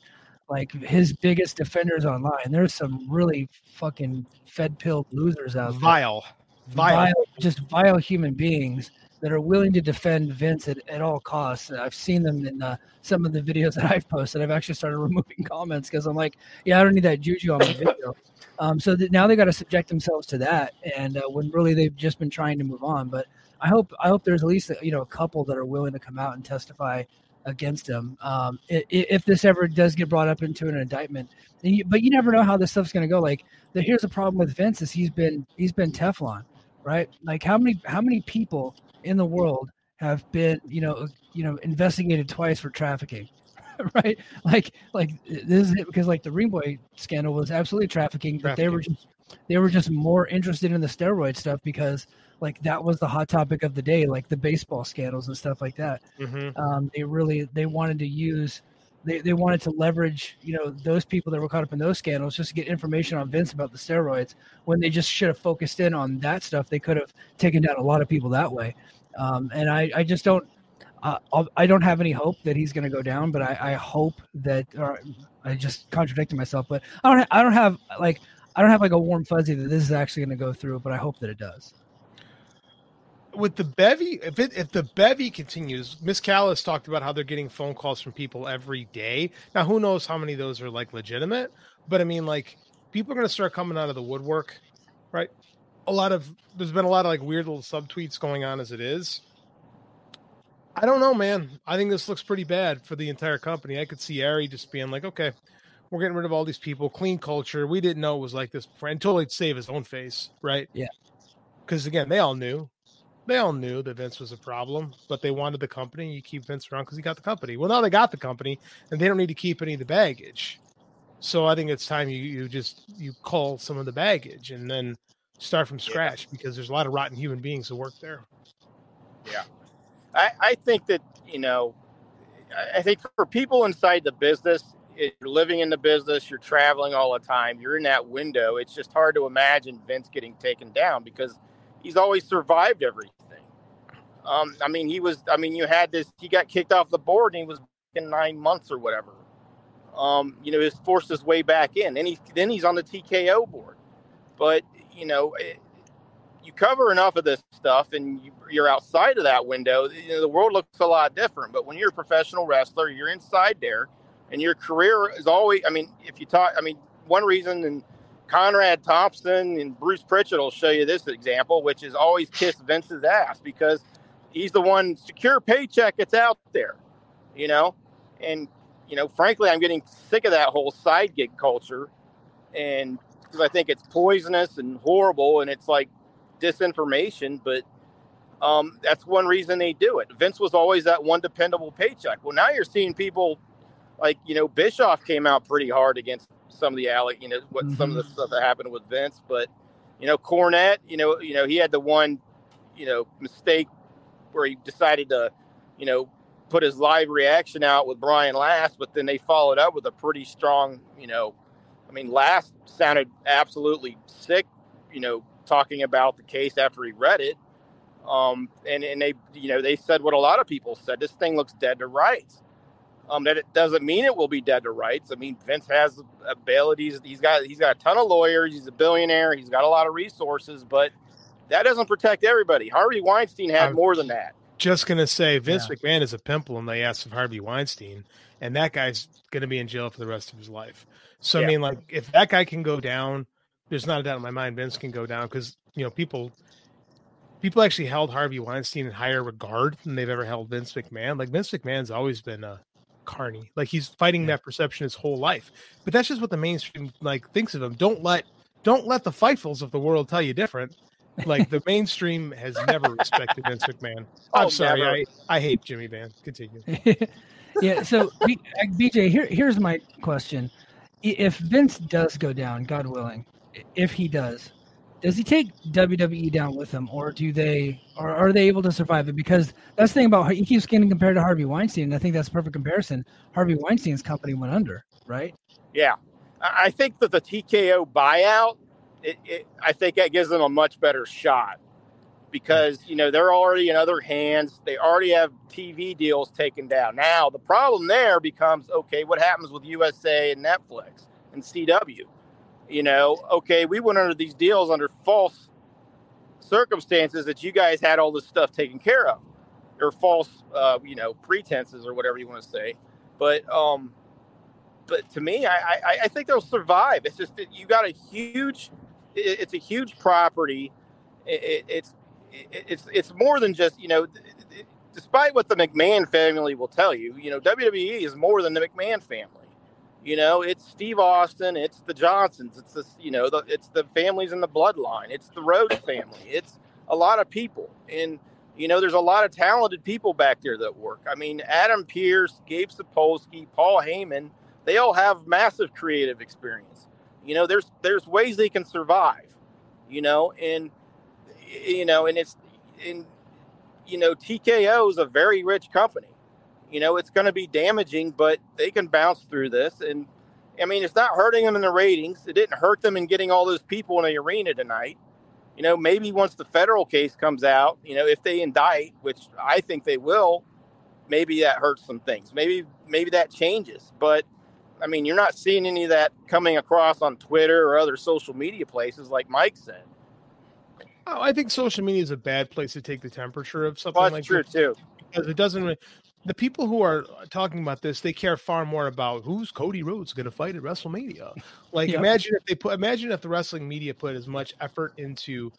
like his biggest defenders online. There's some really fucking fed pilled losers out there. Vile vile. vile, just vile human beings that are willing to defend Vince at, at all costs. I've seen them in uh, some of the videos *laughs* that I've posted. I've actually started *laughs* removing comments because I'm like, yeah, I don't need that juju on my video. *laughs* Um, so now they got to subject themselves to that, and uh, when really they've just been trying to move on. But I hope I hope there's at least you know a couple that are willing to come out and testify against him. Um, if this ever does get brought up into an indictment, you, but you never know how this stuff's going to go. Like, the, here's the problem with Vince is he's been he's been Teflon, right? Like, how many how many people in the world have been you know you know investigated twice for trafficking? *laughs* right? Like, like this is it because like the ring boy scandal was absolutely trafficking, but trafficking. they were just they were just more interested in the steroid stuff because like that was the hot topic of the day, like the baseball scandals and stuff like that. Mm-hmm. Um, they really they wanted to use they, they wanted to leverage you know those people that were caught up in those scandals just to get information on Vince about the steroids when they just should have focused in on that stuff. They could have taken down a lot of people that way. Um, and I, I just don't uh, I don't have any hope that he's going to go down, but I, I hope that or I just contradicted myself, but I don't I don't have like I don't have like a warm fuzzy that this is actually going to go through, but I hope that it does with the bevy, if it if the bevy continues, Miss Callis talked about how they're getting phone calls from people every day. Now, who knows how many of those are like legitimate? But I mean, like people are going to start coming out of the woodwork, right? A lot of there's been a lot of like weird little subtweets going on as it is. I don't know, man. I think this looks pretty bad for the entire company. I could see Ari just being like, okay, we're getting rid of all these people, clean culture. We didn't know it was like this before until he'd save his own face, right? Yeah. Because again, they all knew they all knew that Vince was a problem, but they wanted the company. You keep Vince around because he got the company. Well, now they got the company, and they don't need to keep any of the baggage. So I think it's time you you just you call some of the baggage and then start from scratch yeah. because there's a lot of rotten human beings who work there. Yeah, I I think that you know, I think for people inside the business, you're living in the business, you're traveling all the time, you're in that window. It's just hard to imagine Vince getting taken down because he's always survived everything. Um, I mean, he was. I mean, you had this. He got kicked off the board, and he was in nine months or whatever. Um, you know, he's forced his way back in, and he then he's on the TKO board. But you know, it, you cover enough of this stuff, and you, are outside of that window. You know, the world looks a lot different. But when you're a professional wrestler, you're inside there, and your career is always. I mean, if you talk, I mean, one reason and Conrad Thompson and Bruce Prichard will show you this example, which is always kiss Vince's ass because he's the one secure paycheck that's out there, you know? And, you know, frankly, I'm getting sick of that whole side gig culture. And because I think it's poisonous and horrible and it's like disinformation, but um, that's one reason they do it. Vince was always that one dependable paycheck. Well, now you're seeing people like, you know, Bischoff came out pretty hard against some of the alley, you know, what mm-hmm. some of the mm-hmm. stuff that happened with Vince. But you know, Cornette, you know, you know, he had the one, you know, mistake where he decided to, you know, put his live reaction out with Brian Last, but then they followed up with a pretty strong, you know, I mean, Last sounded absolutely sick, you know, talking about the case after he read it. Um, and, and they, you know, they said what a lot of people said this thing looks dead to rights. Um, that it doesn't mean it will be dead to rights. I mean, Vince has abilities. He's got he's got a ton of lawyers. He's a billionaire. He's got a lot of resources, but that doesn't protect everybody. Harvey Weinstein had I'm more than that. Just gonna say, Vince yeah. McMahon is a pimple, and they asked of Harvey Weinstein, and that guy's gonna be in jail for the rest of his life. So yeah. I mean, like, if that guy can go down, there's not a doubt in my mind Vince can go down because you know people people actually held Harvey Weinstein in higher regard than they've ever held Vince McMahon. Like Vince McMahon's always been a Carney. Like he's fighting that perception his whole life. But that's just what the mainstream like thinks of him. Don't let don't let the Fightfuls of the world tell you different. Like the mainstream has never respected Vince McMahon. *laughs* Oh, I'm oh, sorry, I, I hate Jimmy Van. Continue. *laughs* yeah. So BJ, uh, here here's my question: If Vince does go down, God willing, if he does, does he take WWE down with him, or do they, or are they able to survive it? Because that's the thing about he keeps getting compared to Harvey Weinstein, and I think that's a perfect comparison. Harvey Weinstein's company went under, right? Yeah, I think that the TKO buyout, it, it, I think that gives them a much better shot because you know they're already in other hands. They already have TV deals taken down. Now the problem there becomes okay, what happens with USA and Netflix and CW? You know, okay, we went under these deals under false circumstances that you guys had all this stuff taken care of, or false, uh, you know, pretenses or whatever you want to say. But um, but to me, I, I, I think they'll survive. It's just that you got a huge, it, it's a huge property. It, it, it's it's it's more than just you know. Despite what the McMahon family will tell you, you know WWE is more than the McMahon family. You know, it's Steve Austin, it's the Johnsons, it's the you know, the, it's the families in the bloodline, it's the Rhodes family, it's a lot of people, and you know, there's a lot of talented people back there that work. I mean, Adam Pearce, Gabe Sapolsky, Paul Heyman, they all have massive creative experience. You know, there's there's ways they can survive. You know, and you know, and it's in you know, TKO is a very rich company you know, it's going to be damaging, but they can bounce through this. And I mean, it's not hurting them in the ratings. It didn't hurt them in getting all those people in the arena tonight. You know, maybe once the federal case comes out, you know, if they indict, which I think they will, maybe that hurts some things. Maybe maybe that changes. But I mean, you're not seeing any of that coming across on Twitter or other social media places, like Mike said. Oh, I think social media is a bad place to take the temperature of something well, that's like true this. too. Because it doesn't the people who are talking about this, they care far more about who's Cody Rhodes going to fight at WrestleMania. Like, yeah. imagine if they put, imagine if the wrestling media put as much effort into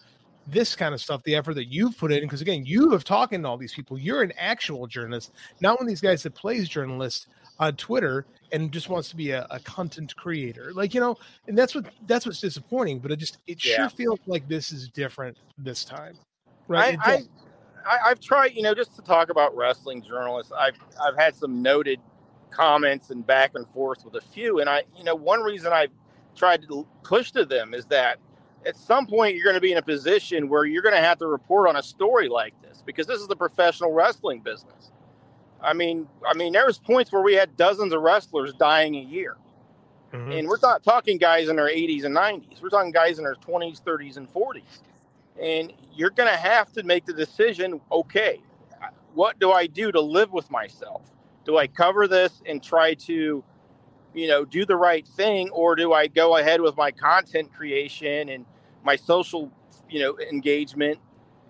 this kind of stuff, the effort that you've put in, because again, you have talking to all these people. You're an actual journalist, not one of these guys that plays journalist on Twitter and just wants to be a, a content creator. Like, you know, and that's what that's what's disappointing. But it just it yeah. sure feels like this is different this time, right? I, I have tried, you know, just to talk about wrestling journalists. I've I've had some noted comments and back and forth with a few, and I, you know, one reason I've tried to push to them is that at some point you're going to be in a position where you're going to have to report on a story like this because this is the professional wrestling business. I mean, I mean, there was points where we had dozens of wrestlers dying a year. Mm-hmm. And we're not talking guys in their 80s and 90s. We're talking guys in their 20s, 30s, and 40s and you're going to have to make the decision okay what do i do to live with myself? Do i cover this and try to you know do the right thing or do i go ahead with my content creation and my social you know engagement?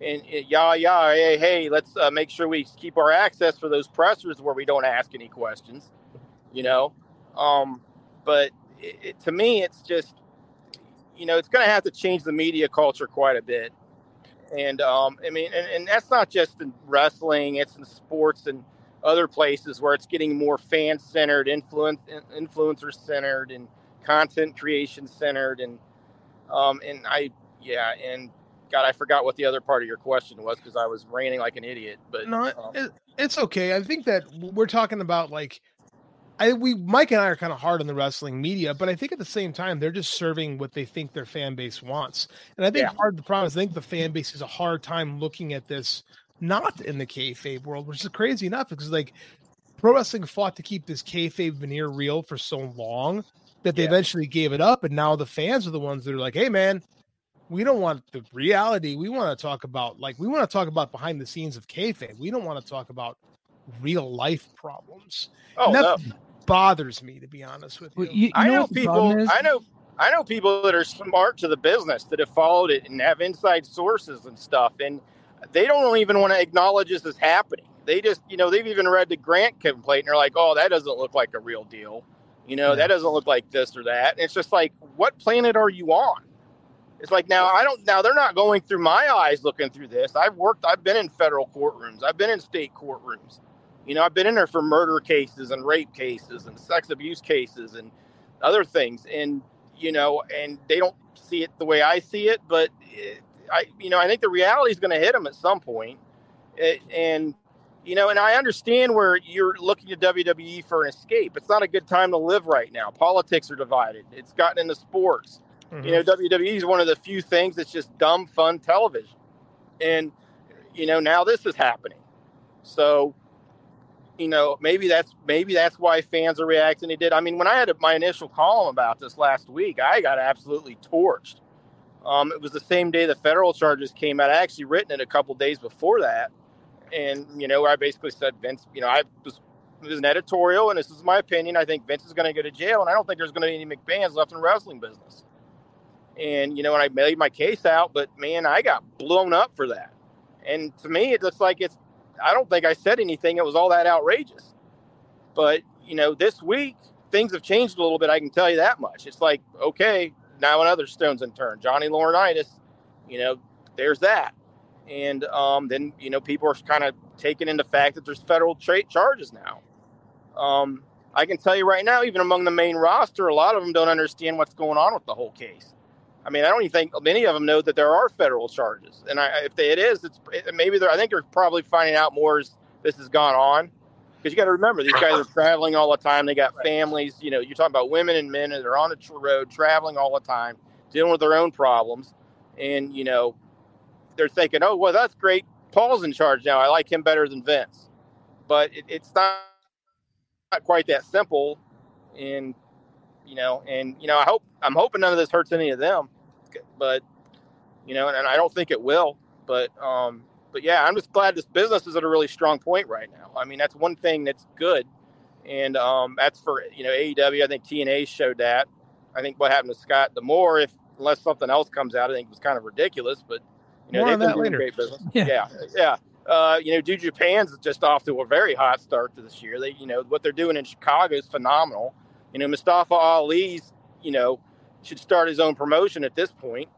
And, and yeah yeah hey hey let's uh, make sure we keep our access for those pressers where we don't ask any questions you know? Um but it, it, to me it's just you know, it's going to have to change the media culture quite a bit. And um, I mean, and, and that's not just in wrestling; it's in sports and other places where it's getting more fan centered, influence influencer centered, and content creation centered. And um, and I, yeah, and God, I forgot what the other part of your question was because I was ranting like an idiot. But no, um, it, it's okay. I think that we're talking about like I we Mike and I are kind of hard on the wrestling media, but I think at the same time they're just serving what they think their fan base wants. And I think yeah. part of the problem is I think the fan base has a hard time looking at this not in the kayfabe world, which is crazy enough because like pro wrestling fought to keep this kayfabe veneer real for so long that they yeah. eventually gave it up, and now the fans are the ones that are like, "Hey, man, we don't want the reality. We want to talk about like we want to talk about behind the scenes of kayfabe. We don't want to talk about real life problems." Oh no bothers me to be honest with you. you, you I know, know people. I know. I know people that are smart to the business that have followed it and have inside sources and stuff, and they don't even want to acknowledge this is happening. They just, you know, they've even read the Grant complaint and they're like, "Oh, that doesn't look like a real deal." You know, yeah. that doesn't look like this or that. And it's just like, what planet are you on? It's like now I don't now they're not going through my eyes looking through this. I've worked I've been in federal courtrooms. I've been in state courtrooms. You know, I've been in there for murder cases and rape cases and sex abuse cases and other things. And, you know, and they don't see it the way I see it, but it, I, you know, I think the reality is going to hit them at some point. It, and, you know, and I understand where you're looking to WWE for an escape. It's not a good time to live right now. Politics are divided. It's gotten into sports. Mm-hmm. You know, WWE is one of the few things that's just dumb, fun television. And, you know, now this is happening. So, you know, maybe that's maybe that's why fans are reacting. They did. I mean, when I had my initial column about this last week, I got absolutely torched. Um, it was the same day the federal charges came out. I actually written it a couple days before that, and you know, I basically said Vince. You know, I was it was an editorial, and this is my opinion. I think Vince is going to go to jail, and I don't think there's going to be any McMahon's left in wrestling business. And you know, and I made my case out, but man, I got blown up for that. And to me, it looks like it's. I don't think I said anything It was all that outrageous. But you know, this week things have changed a little bit. I can tell you that much. It's like okay, now another stone's in turn. Johnny Laurinaitis, you know, there's that. And um, then you know, people are kind of taking into the fact that there's federal tra- charges now. Um, I can tell you right now, even among the main roster, a lot of them don't understand what's going on with the whole case. I mean, I don't even think many of them know that there are federal charges. And I, if they, it is, it's it, maybe they're. I think they're probably finding out more as this has gone on. Because you got to remember, these guys are traveling all the time. They got families. You know, you're talking about women and men, and they're on the road traveling all the time, dealing with their own problems. And you know, they're thinking, "Oh, well, that's great. Paul's in charge now. I like him better than Vince." But it, it's not not quite that simple. And you know, and you know, I hope I'm hoping none of this hurts any of them, but you know, and, and I don't think it will. But um, but yeah, I'm just glad this business is at a really strong point right now. I mean, that's one thing that's good, and um, that's for you know AEW. I think TNA showed that. I think what happened to Scott D'Amore, if unless something else comes out, I think it was kind of ridiculous. But you know, More they've been doing great business. Yeah. yeah, yeah. Uh, you know, New Japan's just off to a very hot start to this year. They, you know, what they're doing in Chicago is phenomenal. You know, Mustafa Ali's, you know, should start his own promotion at this point.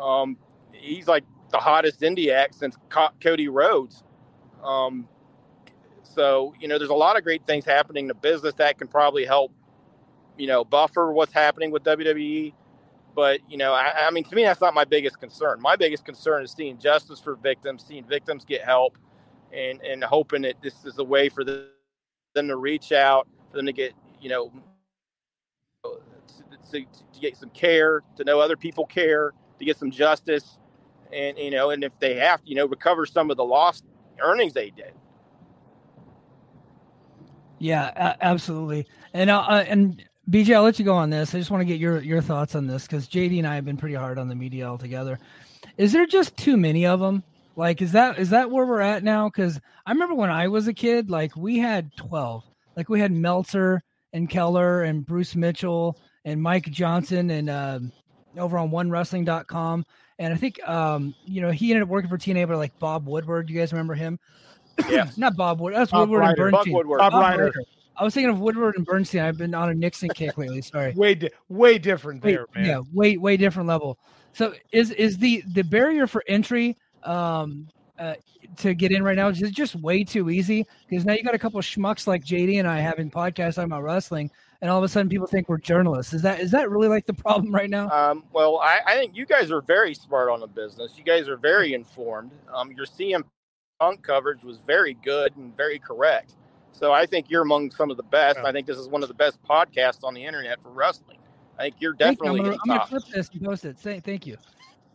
Um, he's like the hottest indie act since Co- Cody Rhodes. Um, so, you know, there's a lot of great things happening in the business that can probably help, you know, buffer what's happening with WWE. But, you know, I, I mean, to me, that's not my biggest concern. My biggest concern is seeing justice for victims, seeing victims get help, and, and hoping that this is a way for them to reach out, for them to get, you know, to, to get some care, to know other people care, to get some justice, and, you know, and if they have, you know, recover some of the lost earnings they did. Yeah, absolutely. And uh, uh, and BJ, I'll let you go on this. I just want to get your your thoughts on this because JD and I have been pretty hard on the media altogether. Is there just too many of them? Like, is that is that where we're at now? Because I remember when I was a kid, like we had twelve. Like we had Meltzer and Keller and Bruce Mitchell and Mike Johnson and um over on OneWrestling.com. And I think um, you know he ended up working for TNA, but like Bob Woodward. You guys remember him? Yeah. *clears throat* Not Bob Woodward. That's Bob Woodward Ryder. and Bernstein. Woodward. Bob Bob Ryder. Ryder. I was thinking of Woodward and Bernstein. I've been on a Nixon kick lately. Sorry. Way, di- way different there, man. yeah, way way different level. So is is the the barrier for entry um uh, to get in right now is just way too easy because now you got a couple of schmucks like JD and I having podcasts talking about wrestling, and all of a sudden people think we're journalists. Is that is that really like the problem right now? Um, well, I, I think you guys are very smart on the business. You guys are very informed. Um, your CM Punk coverage was very good and very correct. So I think you're among some of the best. Yeah. I think this is one of the best podcasts on the internet for wrestling. I think you're Thank you. definitely I'm gonna, in I'm gonna top. this and post it. Say thank you.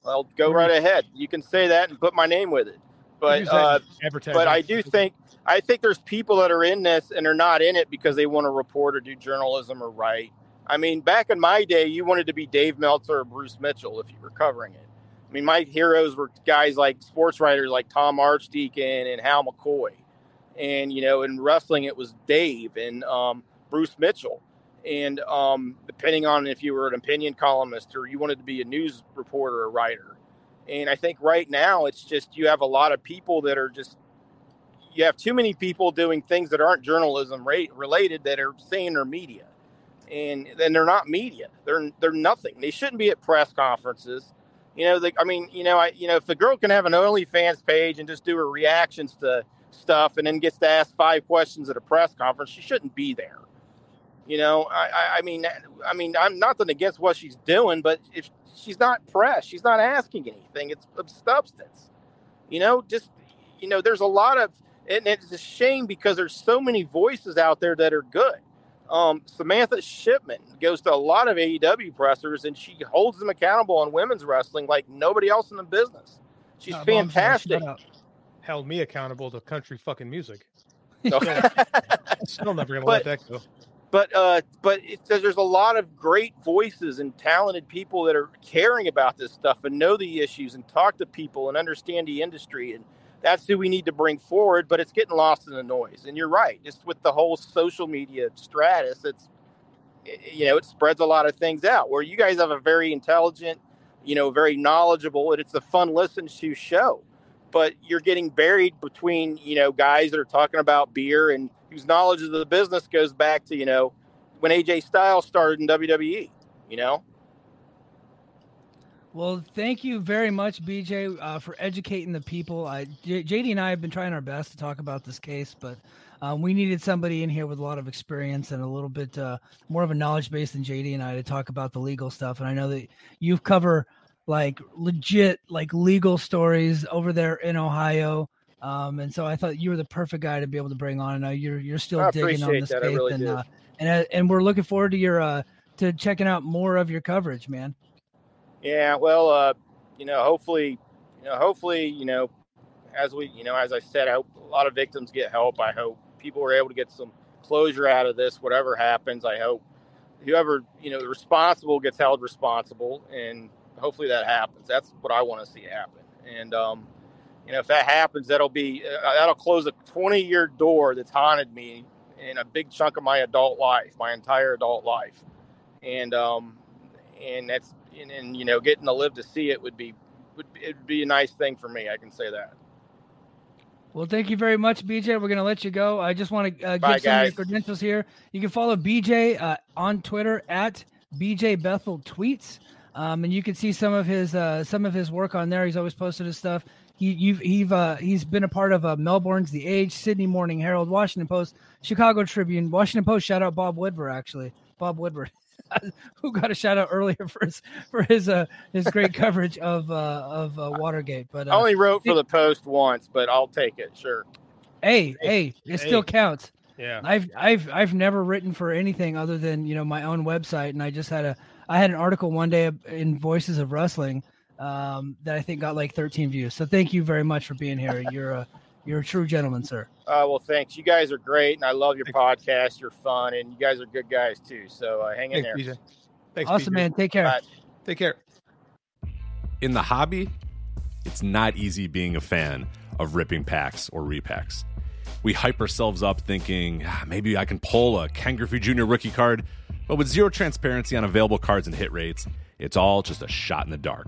Well, go right ahead. You can say that and put my name with it. But uh, but I do think I think there's people that are in this and are not in it because they want to report or do journalism or write. I mean, back in my day, you wanted to be Dave Meltzer or Bruce Mitchell if you were covering it. I mean, my heroes were guys like sports writers like Tom Archdeacon and Hal McCoy, and you know, in wrestling it was Dave and um, Bruce Mitchell. And um, depending on if you were an opinion columnist or you wanted to be a news reporter or writer, and I think right now it's just you have a lot of people that are just you have too many people doing things that aren't journalism rate related that are saying they're media, and then they're not media. They're they're nothing. They shouldn't be at press conferences. You know, the, I mean, you know, I you know, if the girl can have an OnlyFans page and just do her reactions to stuff, and then gets to ask five questions at a press conference, she shouldn't be there. You know, I, I, I mean, I mean, I'm nothing against what she's doing, but if she's not press, she's not asking anything. It's of substance. You know, just you know, there's a lot of, and it's a shame because there's so many voices out there that are good. Um, Samantha Shipman goes to a lot of AEW pressers, and she holds them accountable on women's wrestling like nobody else in the business. She's Uh, fantastic. held me accountable to country fucking music. So- *laughs* Still never gonna But- let that go. But uh, but it says there's a lot of great voices and talented people that are caring about this stuff and know the issues and talk to people and understand the industry and that's who we need to bring forward but it's getting lost in the noise and you're right just with the whole social media stratus it's you know it spreads a lot of things out where you guys have a very intelligent you know, very knowledgeable, and it's a fun listen to show. But you're getting buried between, you know, guys that are talking about beer and whose knowledge of the business goes back to, you know, when AJ Styles started in WWE, you know? Well, thank you very much, BJ, uh, for educating the people. JD and I have been trying our best to talk about this case, but um, we needed somebody in here with a lot of experience and a little bit uh, more of a knowledge base than JD and I to talk about the legal stuff. And I know that you cover like legit, like legal stories over there in Ohio. Um, and so I thought you were the perfect guy to be able to bring on. I know you're you're still I digging on this that. Case, really and uh, and uh, and we're looking forward to your uh, to checking out more of your coverage, man. Yeah, well, uh, you know, hopefully, you know, hopefully, you know, as we, you know, as I said, I hope a lot of victims get help. I hope people are able to get some closure out of this. Whatever happens, I hope whoever you know responsible gets held responsible, and hopefully that happens. That's what I want to see happen. And um, you know, if that happens, that'll be uh, that'll close a 20 year door that's haunted me in a big chunk of my adult life, my entire adult life, and um, and that's and, and you know, getting to live to see it would be would it'd be a nice thing for me. I can say that. Well, thank you very much, BJ. We're going to let you go. I just want to uh, give Bye, some of credentials here. You can follow BJ uh, on Twitter at BJ Bethel Tweets, um, and you can see some of his uh, some of his work on there. He's always posted his stuff. He you've he've uh, he's been a part of uh, Melbourne's The Age, Sydney Morning Herald, Washington Post, Chicago Tribune, Washington Post. Shout out Bob Woodward, actually, Bob Woodward. *laughs* Who got a shout out earlier for his for his uh his great *laughs* coverage of uh of uh, Watergate? But uh, I only wrote for the Post once, but I'll take it. Sure. hey, hey, it still counts. Yeah. I've I've I've never written for anything other than you know my own website, and I just had a I had an article one day in Voices of Wrestling um, that I think got like 13 views. So thank you very much for being here. *laughs* You're a you're a true gentleman, sir. Uh, well, thanks. You guys are great, and I love your podcast. You're fun, and you guys are good guys too. So uh, hang in Thanks, there. BJ. Thanks, awesome, BJ. man. Take care. Bye. Take care. in the hobby, it's not easy being a fan of ripping packs or repacks. We hype ourselves up thinking "Ah, maybe I can pull a Ken Griffey Jr. rookie card, but with zero transparency on available cards and hit rates, it's all just a shot in the dark.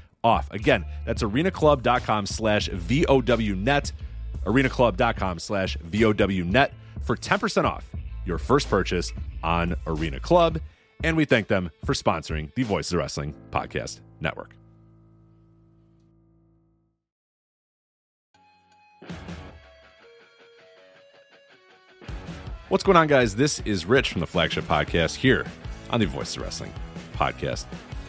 off. Again, that's arenaclub.com slash VOWnet, arenaclub.com slash VOWnet for 10% off your first purchase on Arena Club. And we thank them for sponsoring the Voices of Wrestling Podcast Network. What's going on, guys? This is Rich from the Flagship Podcast here on the Voice of Wrestling Podcast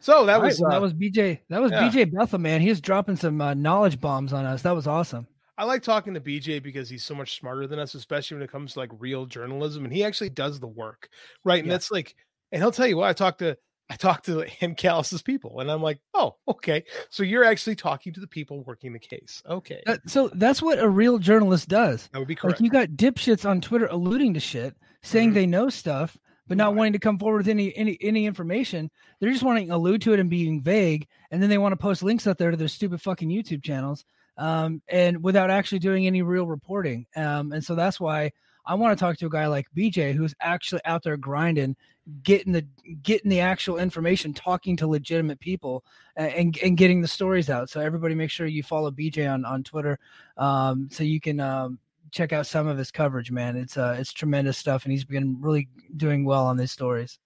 So that All right, was well, uh, that was BJ. That was yeah. BJ Bethel, man. He was dropping some uh, knowledge bombs on us. That was awesome. I like talking to BJ because he's so much smarter than us, especially when it comes to like real journalism, and he actually does the work, right? And Yeah. that's like, and he'll tell you what I talked to. I talked to *laughs* him, Callis's people, and I'm like, oh, okay. So you're actually talking to the people working the case. Okay, That- so that's what a real journalist does. that would be correct. Like you got dipshits on Twitter alluding to shit, saying Mhm. they know stuff, but not Right. wanting to come forward with any any any information. They're just wanting to allude to it and being vague, and then they want to post links out there to their stupid fucking YouTube channels, um, and without actually doing any real reporting. Um, and so that's why I want to talk to a guy like BJ who's actually out there grinding, getting the getting the actual information, talking to legitimate people, and and getting the stories out. So everybody, make sure you follow BJ on on Twitter, um, so you can um, check out some of his coverage. Man, it's uh it's tremendous stuff, and he's been really doing well on these stories.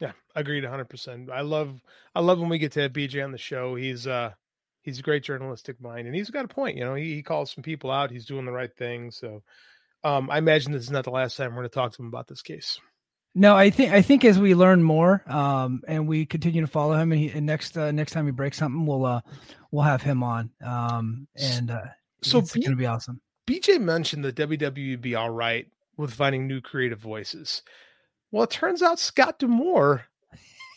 Yeah, agreed 100%. I love I love when we get to have BJ on the show. He's uh he's a great journalistic mind and he's got a point, you know. He he calls some people out, he's doing the right thing. So um I imagine this is not the last time we're going to talk to him about this case. No, I think I think as we learn more, um, and we continue to follow him, and, he, and next uh, next time he breaks something, we'll uh we'll have him on, um, and uh, So it's B- gonna be awesome. BJ mentioned that WWE would be all right with finding new creative voices. Well, it turns out Scott D'Amore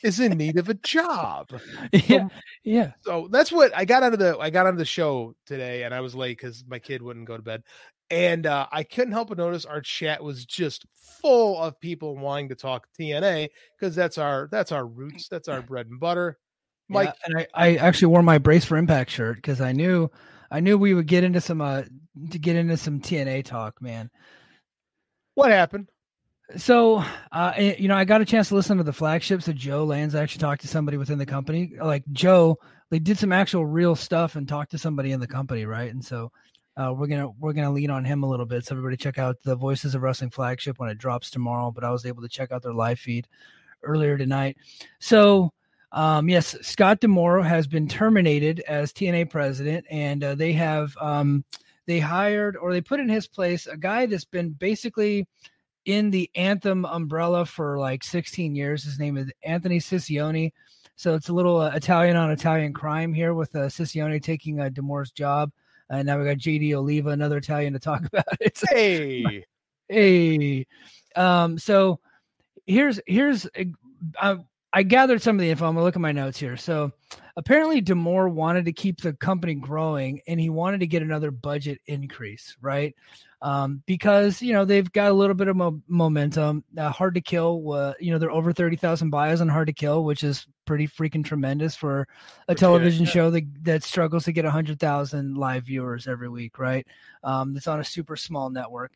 is in need of a job. yeah, yeah. So that's what I got out of the I got out of the show today, and I was late because my kid wouldn't go to bed, and uh, I couldn't help but notice our chat was just full of people wanting to talk TNA because that's our that's our roots, that's our bread and butter. Mike, yeah, and I, I actually wore my brace for impact shirt because I knew I knew we would get into some uh to get into some TNA talk, man. what happened? So, uh, eh, you know, I got a chance to listen to the flagship. So Joe Lanza actually talked to somebody within the company. Like Joe, they did some actual real stuff and talked to somebody in the company, right? And so, uh, we're gonna we're gonna lean on him a little bit. So everybody check out the Voices of Wrestling flagship when it drops tomorrow. But I was able to check out their live feed earlier tonight. So um, yes, Scott D'Amore has been terminated as TNA president, and uh, they have um, they hired or they put in his place a guy that's been basically in the Anthem umbrella for like 16 years. His name is Anthony Cicione. So it's a little uh, Italian on Italian crime here with uh, taking uh, D'Amore's job. And now we got JD Oliva, another Italian to talk *laughs* about it. Hey, *laughs* hey. Um, so here's here's uh, I gathered some of the info. I'm gonna look at my notes here. So apparently D'Amore wanted to keep the company growing and he wanted to get another budget increase, right? Um, because you know they've got a little bit of mo- momentum. Uh, hard to kill, uh, you know they're over thirty thousand buys on Hard to Kill, which is pretty freaking tremendous for a television show that that struggles to get hundred thousand live viewers every week, right? Um, it's on a super small network,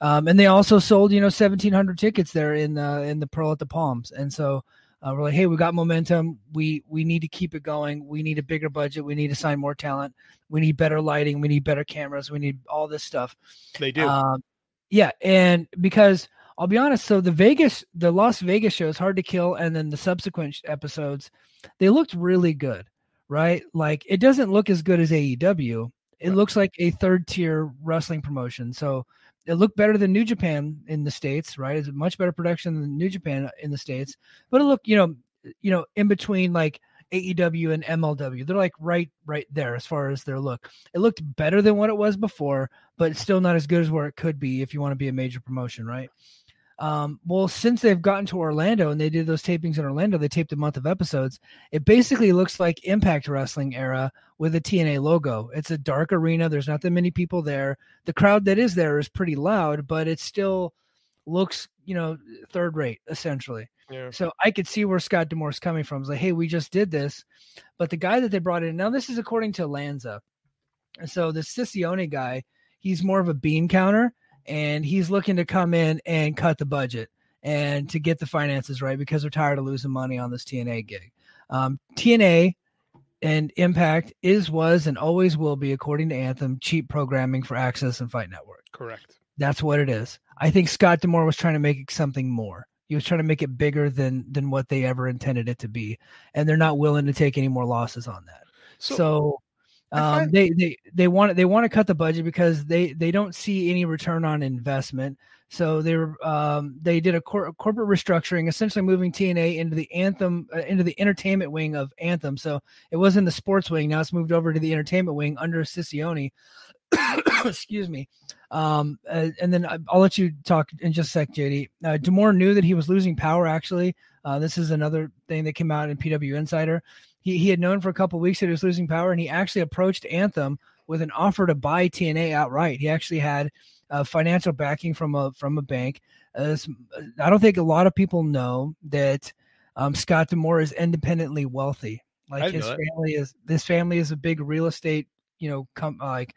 um, and they also sold you know seventeen hundred tickets there in the in the Pearl at the Palms, and so uh, we're like, hey, we got momentum. We we need to keep it going. We need a bigger budget. We need to sign more talent. We need better lighting. We need better cameras. We need all this stuff. They do. Um, yeah, and because I'll be honest, so the Vegas, the Las Vegas show is hard to kill, and then the subsequent episodes, they looked really good, right? Like it doesn't look as good as AEW. It right. looks like a third tier wrestling promotion. So it looked better than New Japan in the states, right? It's a much better production than New Japan in the states, but it looked, you know, you know, in between like AEW and MLW, they're like right, right there as far as their look. It looked better than what it was before, but still not as good as where it could be if you want to be a major promotion, right? Um, well, since they've gotten to Orlando and they did those tapings in Orlando, they taped a month of episodes. It basically looks like Impact Wrestling era with a TNA logo. It's a dark arena. There's not that many people there. The crowd that is there is pretty loud, but it still looks, you know, third rate essentially. Yeah. So I could see where Scott D'Amore's coming from. It's like, hey, we just did this, but the guy that they brought in now, this is according to Lanza. So the Cicione guy, he's more of a bean counter and he's looking to come in and cut the budget and to get the finances right because they're tired of losing money on this TNA gig. Um, TNA and Impact is, was, and always will be, according to Anthem, cheap programming for AXS and Fight Network. Correct. That's what it is. I think Scott D'Amore was trying to make it something more. He was trying to make it bigger than than what they ever intended it to be, and they're not willing to take any more losses on that. So, so um, they they they want they want to cut the budget because they they don't see any return on investment. So they were um, they did a, cor- corporate restructuring, essentially moving TNA into the Anthem uh, into the entertainment wing of Anthem. So it was in the sports wing. Now it's moved over to the entertainment wing under Cicione. *coughs* Excuse me. Um, uh, and then I'll let you talk in just a sec, JD. Uh, D'Amore knew that he was losing power. Actually, uh, this is another thing that came out in PW Insider he, he had known for a couple weeks that he was losing power, and he actually approached Anthem with an offer to buy TNA outright. He actually had uh, financial backing from a from a bank. Uh, I don't think a lot of people know that um, Scott D'Amore is independently wealthy. Like his family is this family is a big real estate, you know, com- like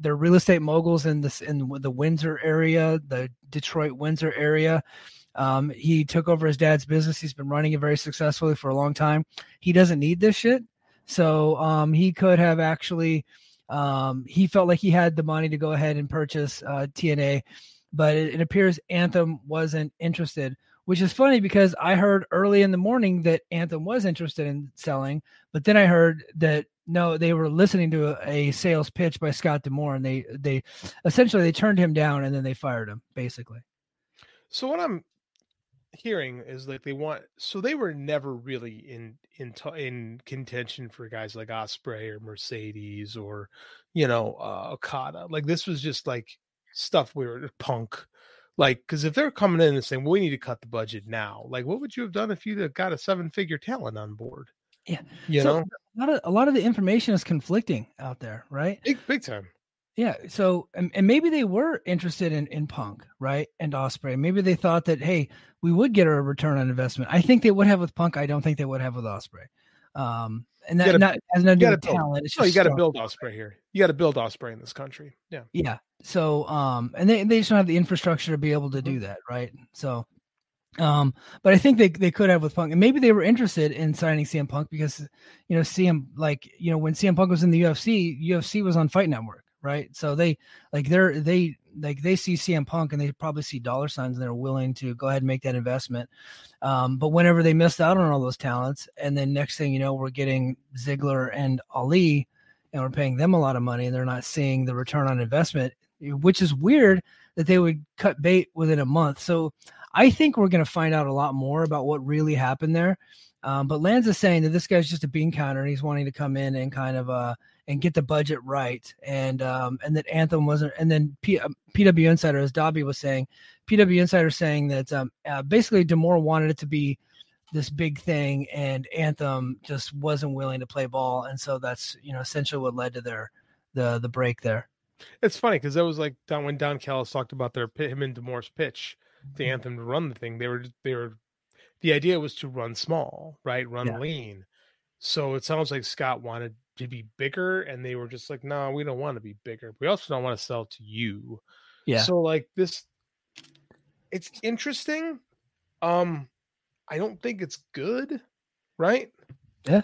they're real estate moguls in this in the Windsor area, the Detroit Windsor area. Um, he took over his dad's business. He's been running it very successfully for a long time. He doesn't need this shit. So um, he could have actually, um, he felt like he had the money to go ahead and purchase uh, TNA, but it, it appears Anthem wasn't interested, which is funny because I heard early in the morning that Anthem was interested in selling, but then I heard that no, they were listening to a, a, sales pitch by Scott D'Amore, and they they essentially they turned him down and then they fired him basically. So what I'm hearing is like they want so they were never really in in in contention for guys like Ospreay or Mercedes or you know uh, Okada. Like this was just like stuff we were punk. Like because if they're coming in and saying well, we need to cut the budget now, like what would you have done if you got a seven figure talent on board? Yeah, you so know a lot of a lot of the information is conflicting out there, right? Big big time. Yeah. So, and, and, maybe they were interested in, in Punk, right? And Ospreay. Maybe they thought that, hey, we would get a return on investment. I think they would have with Punk. I don't think they would have with Ospreay. Um, and that gotta, not has nothing to do with build, talent. No, you got to build Ospreay here. You got to build Ospreay in this country. Yeah. Yeah. So, um, and they, they just don't have the infrastructure to be able to do mm-hmm. that, right? So, um, but I think they, they could have with Punk, and maybe they were interested in signing CM Punk because you know CM like you know when CM Punk was in the UFC, UFC was on Fight Network, right? So they like they're they like they see CM Punk and they probably see dollar signs and they're willing to go ahead and make that investment. Um, but whenever they missed out on all those talents, and then next thing you know, we're getting Ziggler and Ali, and we're paying them a lot of money, and they're not seeing the return on investment, which is weird that they would cut bait within a month. So I think we're going to find out a lot more about what really happened there. Um, but Lanza saying that this guy's just a bean counter and he's wanting to come in and kind of uh and get the budget right. And um and that Anthem wasn't. And then P, uh, PW Insider, as Dobby was saying, PW Insider saying that um uh, basically D'Amore wanted it to be this big thing and Anthem just wasn't willing to play ball, and so that's you know essentially what led to their the the break there. It's funny because that was like Don when Don Callis talked about their him and D'Amore's pitch to Mm-hmm. Anthem to run the thing. They were they were the idea was to run small, right? Run Yeah. lean. So it sounds like Scott wanted to be bigger, and they were just like, "No, we don't want to be bigger. We also don't want to sell to you." Yeah. So like this, it's interesting. Um, I don't think it's good, right? Yeah.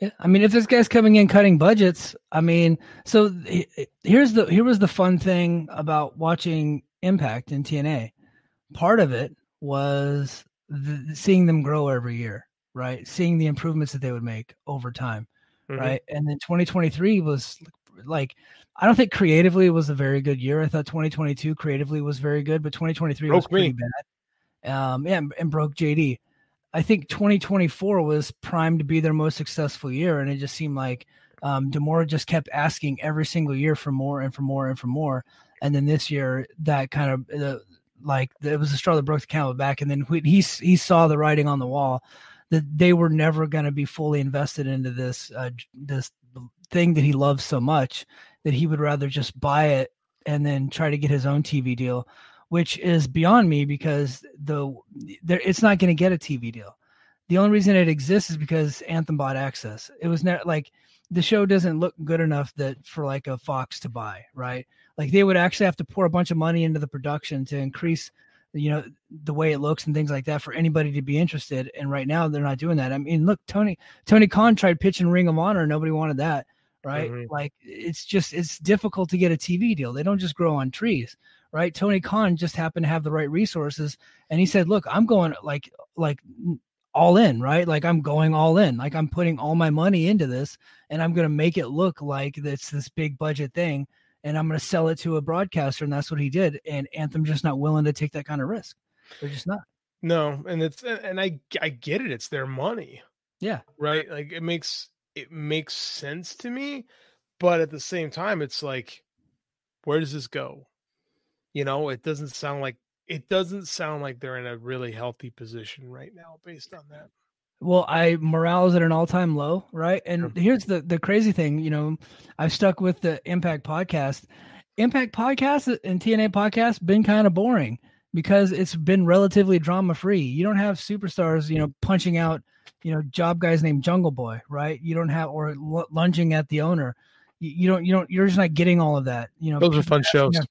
Yeah, I mean, if this guy's coming in cutting budgets, I mean, so he- he- here's the here was the fun thing about watching Impact in TNA. Part of it was the, seeing them grow every year, right? Seeing the improvements that they would make over time, Mhm. right? And then 2023 was like, I don't think creatively was a very good year. I thought 2022 creatively was very good, but 2023 was Broke me. pretty bad. Um, yeah, and, and broke JD. I think 2024 was primed to be their most successful year, and it just seemed like um, D'Amore just kept asking every single year for more and for more and for more. And then this year, that kind of uh, like it was the straw that broke the camel back. And then he he saw the writing on the wall that they were never going to be fully invested into this uh, this thing that he loves so much that he would rather just buy it and then try to get his own TV deal which is beyond me because the there it's not going to get a TV deal. The only reason it exists is because Anthem bought access. It was not like the show doesn't look good enough that for like a Fox to buy, right? Like they would actually have to pour a bunch of money into the production to increase you know the way it looks and things like that for anybody to be interested and right now they're not doing that. I mean look tony tony khan tried pitching ring of honor nobody wanted that right? Mhm. like it's just it's difficult to get a tv deal. They don't just grow on trees right? Tony khan just happened to have the right resources and he said look i'm going like like all in right? Like i'm going all in. Like i'm putting all my money into this and i'm going to make it look like it's this big budget thing and i'm going to sell it to a broadcaster and that's what he did and anthem just not willing to take that kind of risk they're just not No, and it's and and I I get it. It's their money. Yeah. Right. Like it makes it makes sense to me, but at the same time, it's like, where does this go? You know, it doesn't sound like it doesn't sound like they're in a really healthy position right now based on that. Well, I morale is at an all time low, right? And here's the the crazy thing, you know, I've stuck with the Impact podcast. Impact podcast and TNA podcast been kind of boring because it's been relatively drama free. You don't have superstars, you know, punching out, you know, job guys named Jungle Boy, right? You don't have or l- lunging at the owner. You, you don't you don't you're just not getting all of that. You know, Those are fun shows. asking-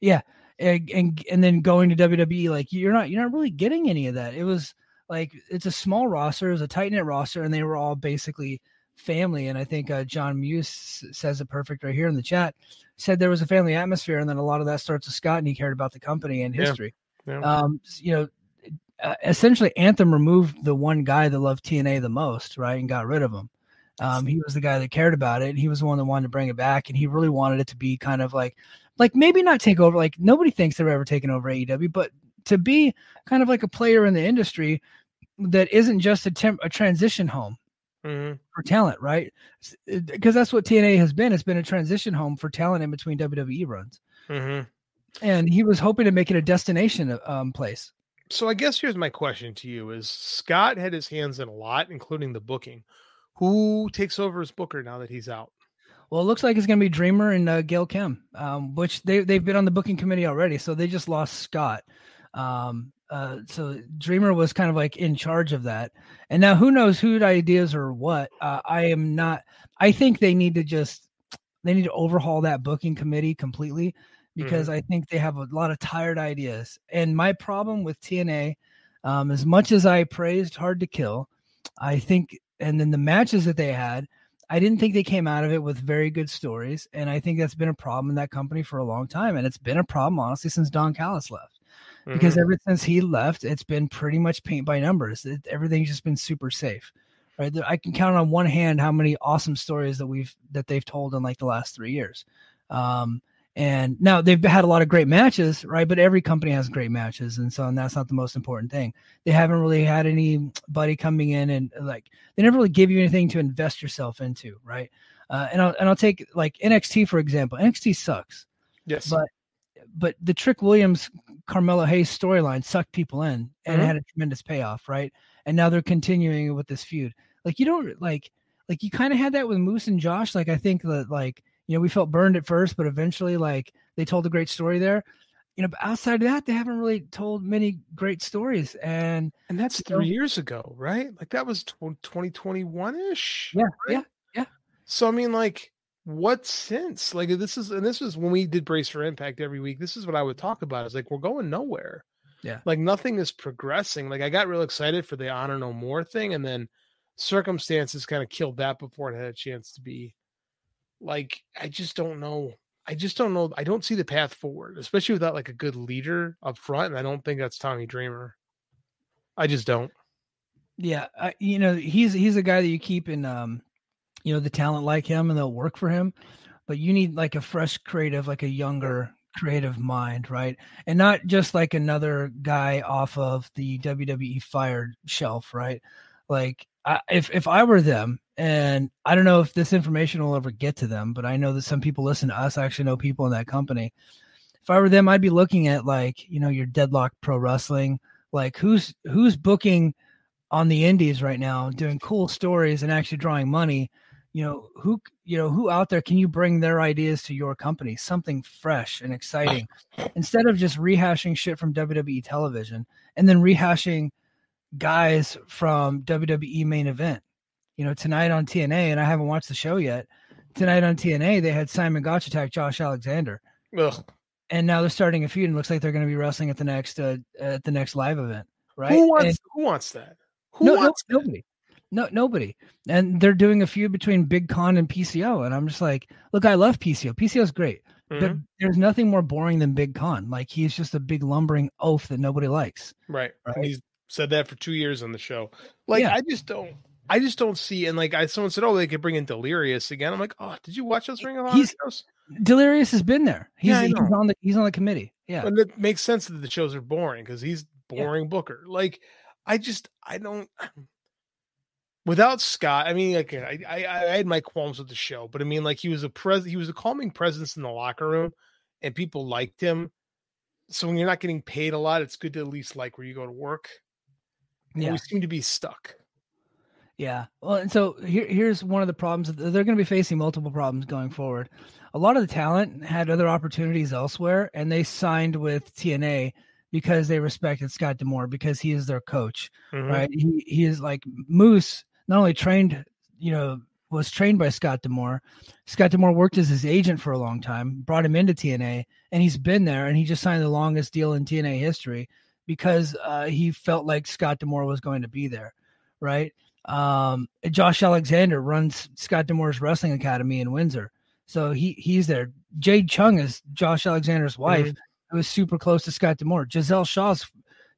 yeah, and, and and then going to WWE, like you're not you're not really getting any of that. It was like it's a small roster, it was a tight knit roster, and they were all basically family. And I think uh, John Muse says it perfect right here in the chat. Said there was a family atmosphere, and then a lot of that starts with Scott, and he cared about the company and history. Yeah. Um, you know, uh, essentially, Anthem removed the one guy that loved TNA the most, right, and got rid of him. Um, he was the guy that cared about it. And he was the one that wanted to bring it back, and he really wanted it to be kind of like, like maybe not take over. Like nobody thinks they're ever taking over AEW, but to be kind of like a player in the industry that isn't just a temp, a transition home Mhm. for talent, right? Because that's what TNA has been. It's been a transition home for talent in between WWE runs, Mhm. and he was hoping to make it a destination um, place. So I guess here's my question to you: Is Scott had his hands in a lot, including the booking? Who takes over as booker now that he's out? Well, it looks like it's going to be Dreamer and uh, Gail Kim, um, which they they've been on the booking committee already, so they just lost Scott. Um, uh, so Dreamer was kind of like in charge of that, and now who knows who ideas or what? Uh, I am not. I think they need to just they need to overhaul that booking committee completely because I think they have a lot of tired ideas. And my problem with TNA, um, as much as I praised Hard to Kill, I think, and then the matches that they had, I didn't think they came out of it with very good stories, and I think that's been a problem in that company for a long time, and it's been a problem honestly since Don Callis left. Because Mhm. ever since he left, it's been pretty much paint by numbers. It, everything's just been super safe, right? I can count on one hand how many awesome stories that we've that they've told in like the last three years. Um, and now they've had a lot of great matches, right? But every company has great matches, and so and that's not the most important thing. They haven't really had anybody coming in and like they never really give you anything to invest yourself into, right? Uh, and I'll and I'll take like NXT for example. NXT sucks, yes, but but the Trick Williams Carmelo Hayes storyline sucked people in and Mhm. had a tremendous payoff, right? And now they're continuing with this feud. Like you don't like like you kind of had that with Moose and Josh. Like I think that like you know we felt burned at first, but eventually like they told a great story there. You know, but outside of that, they haven't really told many great stories. And and that's three years ago, right? Like that was twenty twenty one ish. yeah, yeah, yeah. So I mean, like, what sense? Like this is and this is when we did Brace for Impact every week. This is what I would talk about. Is like we're going nowhere. Yeah. Like nothing is progressing. Like I got real excited for the honor no more thing, and then circumstances kind of killed that before it had a chance to be. Like I just don't know. I just don't know. I don't see the path forward, especially without like a good leader up front. And I don't think that's Tommy Dreamer. I just don't. Yeah, I, you know he's he's a guy that you keep in, um, you know, the talent like him, and they'll work for him. But you need like a fresh creative, like a younger creative mind, right? And not just like another guy off of the WWE fired shelf, right? Like I, if if I were them, and I don't know if this information will ever get to them, but I know that some people listen to us. I actually know people in that company. If I were them, I'd be looking at like you know your Deadlock Pro Wrestling, like who's who's booking on the indies right now doing cool stories and actually drawing money you know who you know who out there can you bring their ideas to your company something fresh and exciting *laughs* instead of just rehashing shit from WWE television and then rehashing guys from WWE main event you know tonight on TNA and I haven't watched the show yet tonight on TNA they had Simon Gotch attack Josh Alexander Ugh. and now they're starting a feud and looks like they're going to be wrestling at the next uh, at the next live event right Who wants? And- who wants that? Who no, no, wants that? nobody. No, nobody. And they're doing a feud between Big Kon and PCO. And I'm just like, look, I love PCO. PCO's great. But Mhm. there's nothing more boring than Big Kon. Like he's just a big lumbering oaf that nobody likes. Right. And Right. he's said that for two years on the show. Like Yeah. I just don't. I just don't see. And like I, someone said, oh, they could bring in Delirious again. I'm like, oh, did you watch those Ring of Honor shows? Delirious has been there. He's, Yeah, he's on the he's on the committee. Yeah. And it makes sense that the shows are boring because he's boring Booker. Like I just I don't. Without Scott, I mean, like I, I I had my qualms with the show, but I mean, like he was a pres he was a calming presence in the locker room, and people liked him. So when you're not getting paid a lot, it's good to at least like where you go to work. And Yeah. We seem to be stuck. Yeah. Well, and so here, here's one of the problems. They're going to be facing multiple problems going forward. A lot of the talent had other opportunities elsewhere, and they signed with TNA because they respected Scott D'Amore because he is their coach, Mhm. right? He he is like Moose. Not only trained, you know, was trained by Scott D'Amore. Scott D'Amore worked as his agent for a long time, brought him into TNA, and he's been there. And he just signed the longest deal in TNA history because uh, he felt like Scott D'Amore was going to be there, right? Um, Josh Alexander runs Scott D'Amore's Wrestling Academy in Windsor, so he he's there. Jade Chung is Josh Alexander's wife, who is super close to Scott D'Amore. Giselle Shaw's,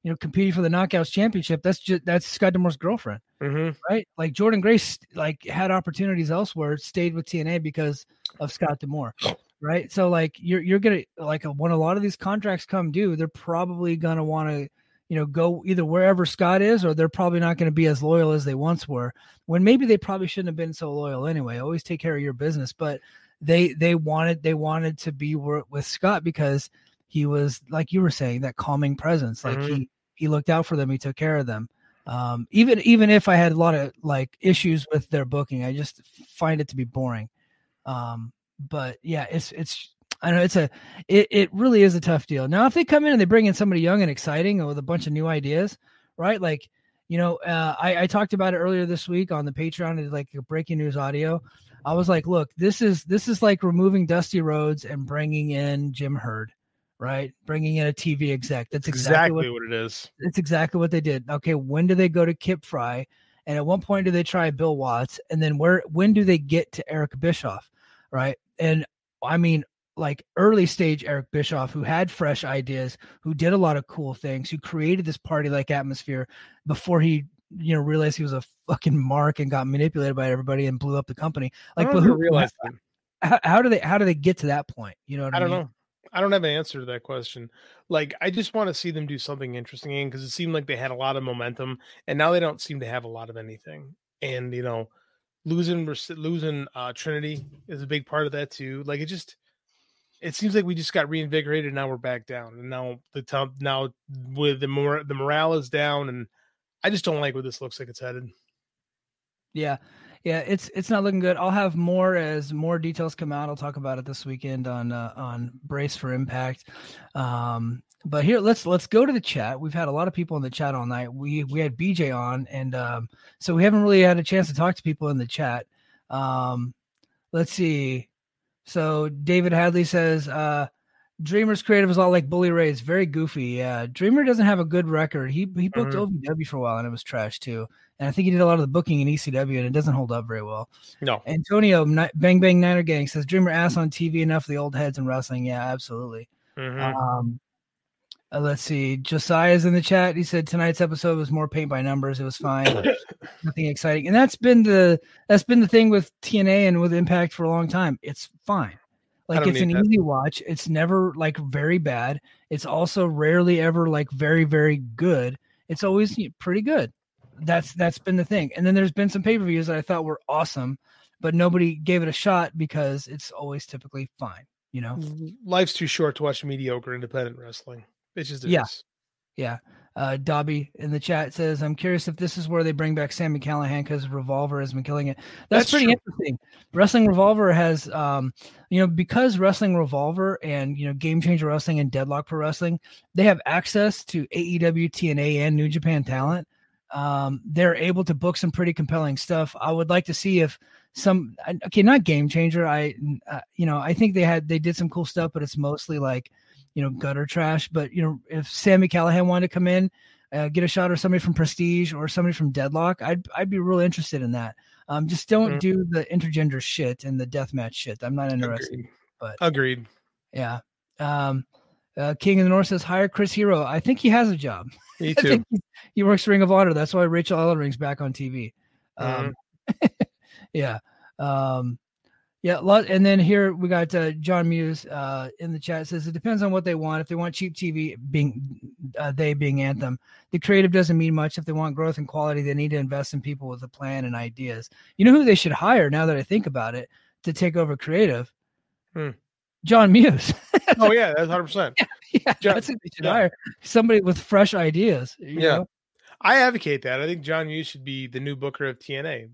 you know, competing for the Knockouts Championship. That's just that's Scott D'Amore's girlfriend, Mhm. right? Like Jordynne Grace, like had opportunities elsewhere, stayed with TNA because of Scott D'Amore, right? So like you're you're gonna like when a lot of these contracts come due, they're probably gonna want to you know go either wherever Scott is, or they're probably not going to be as loyal as they once were. When maybe they probably shouldn't have been so loyal anyway. Always take care of your business, but they they wanted they wanted to be with Scott because he was like you were saying that calming presence. Like Mhm. he he looked out for them, he took care of them. Um, even even if I had a lot of like issues with their booking, I just find it to be boring. Um, but yeah, it's it's I know it's a it, it really is a tough deal. Now, if they come in and they bring in somebody young and exciting and with a bunch of new ideas, right? Like, you know, uh, I, I talked about it earlier this week on the Patreon, it's like a breaking news audio. I was like, look, this is this is like removing Dusty Rhodes and bringing in Jim Herd, right? Bringing in a TV exec. That's exactly, Exactly what what it is. it's exactly what they did. Okay, when do they go to Kip Frey And at one point do they try Bill Watts? And then where when do they get to Eric Bischoff? Right. And I mean, like early stage Eric Bischoff, who had fresh ideas, who did a lot of cool things, who created this party like atmosphere before he, you know, realized he was a fucking mark and got manipulated by everybody and blew up the company. Like, but who realized how, how, do they how do they get to that point? You know, I, I, don't know. I don't have an answer to that question. Like, I just want to see them do something interesting because it seemed like they had a lot of momentum, and now they don't seem to have a lot of anything. And you know, losing losing uh, Trinity is a big part of that too. Like, it just it seems like we just got reinvigorated. And now we're back down, and now the top now with the more the morale is down, and I just don't like where this looks like it's headed. Yeah, yeah, it's it's not looking good. I'll have more as more details come out. I'll talk about it this weekend on uh, on Brace for Impact. Um, but here, let's let's go to the chat. We've had a lot of people in the chat all night. We we had BJ on, and um, so we haven't really had a chance to talk to people in the chat. Um, let's see. So David Hadley says, uh, Dreamer's creative is a lot like Bully Ray's, very goofy. Yeah, Dreamer doesn't have a good record. He he booked Mhm. OVW for a while and it was trash too. And I think he did a lot of the booking in ECW and it doesn't hold up very well. No, Antonio Bang Bang Niner Gang says Dreamer ass on TV enough for the old heads in wrestling. Yeah, absolutely. Mhm. Um, uh, let's see. Josiah's in the chat. He said tonight's episode was more paint by numbers. It was fine, *coughs* nothing exciting. And that's been the that's been the thing with TNA and with Impact for a long time. It's fine. Like it's an that. easy watch. It's never like very bad. It's also rarely ever like very very good. It's always pretty good. That's that's been the thing. And then there's been some pay per views that I thought were awesome, but nobody gave it a shot because it's always typically fine. You know. life's too short to watch mediocre independent wrestling. It just is. Yeah. Yeah. Uh, Dobby in the chat says, I'm curious if this is where they bring back Sami Callihan because Revolver has been killing it. That's, That's pretty true. interesting. Wrestling Revolver has, um, you know, because Wrestling Revolver and, you know, Game Changer Wrestling and Deadlock Pro Wrestling, they have access to AEW, TNA, and New Japan talent. Um, they're able to book some pretty compelling stuff. I would like to see if some, okay, not Game Changer. I, uh, you know, I think they had, they did some cool stuff, but it's mostly like, you know, gutter trash. But you know, if Sami Callihan wanted to come in, uh, get a shot, or somebody from Prestige, or somebody from Deadlock, I'd I'd be real interested in that. Um, just don't Mhm. do the intergender shit and the deathmatch shit. I'm not interested. Agreed. but- Agreed. Yeah. Um, uh, King of the North says hire Chris Hero. I think he has a job. *laughs* Me too. he, he works Ring of Honor. That's why Rachel Ellering's back on TV. Um, *laughs* yeah. Um, yeah. Lot, and then here we got uh, John Muse uh, in the chat says it depends on what they want. If they want cheap TV, being uh, they being Anthem, the creative doesn't mean much. If they want growth and quality, they need to invest in people with a plan and ideas. You know who they should hire now that I think about it to take over creative? Hmm. John Muse. *laughs* oh yeah, that's hundred percent. yeah, *laughs* John- that's what they should yeah. hire. Somebody with fresh ideas. you Yeah. know? I advocate that. I think John Hughes should be the new booker of TNA.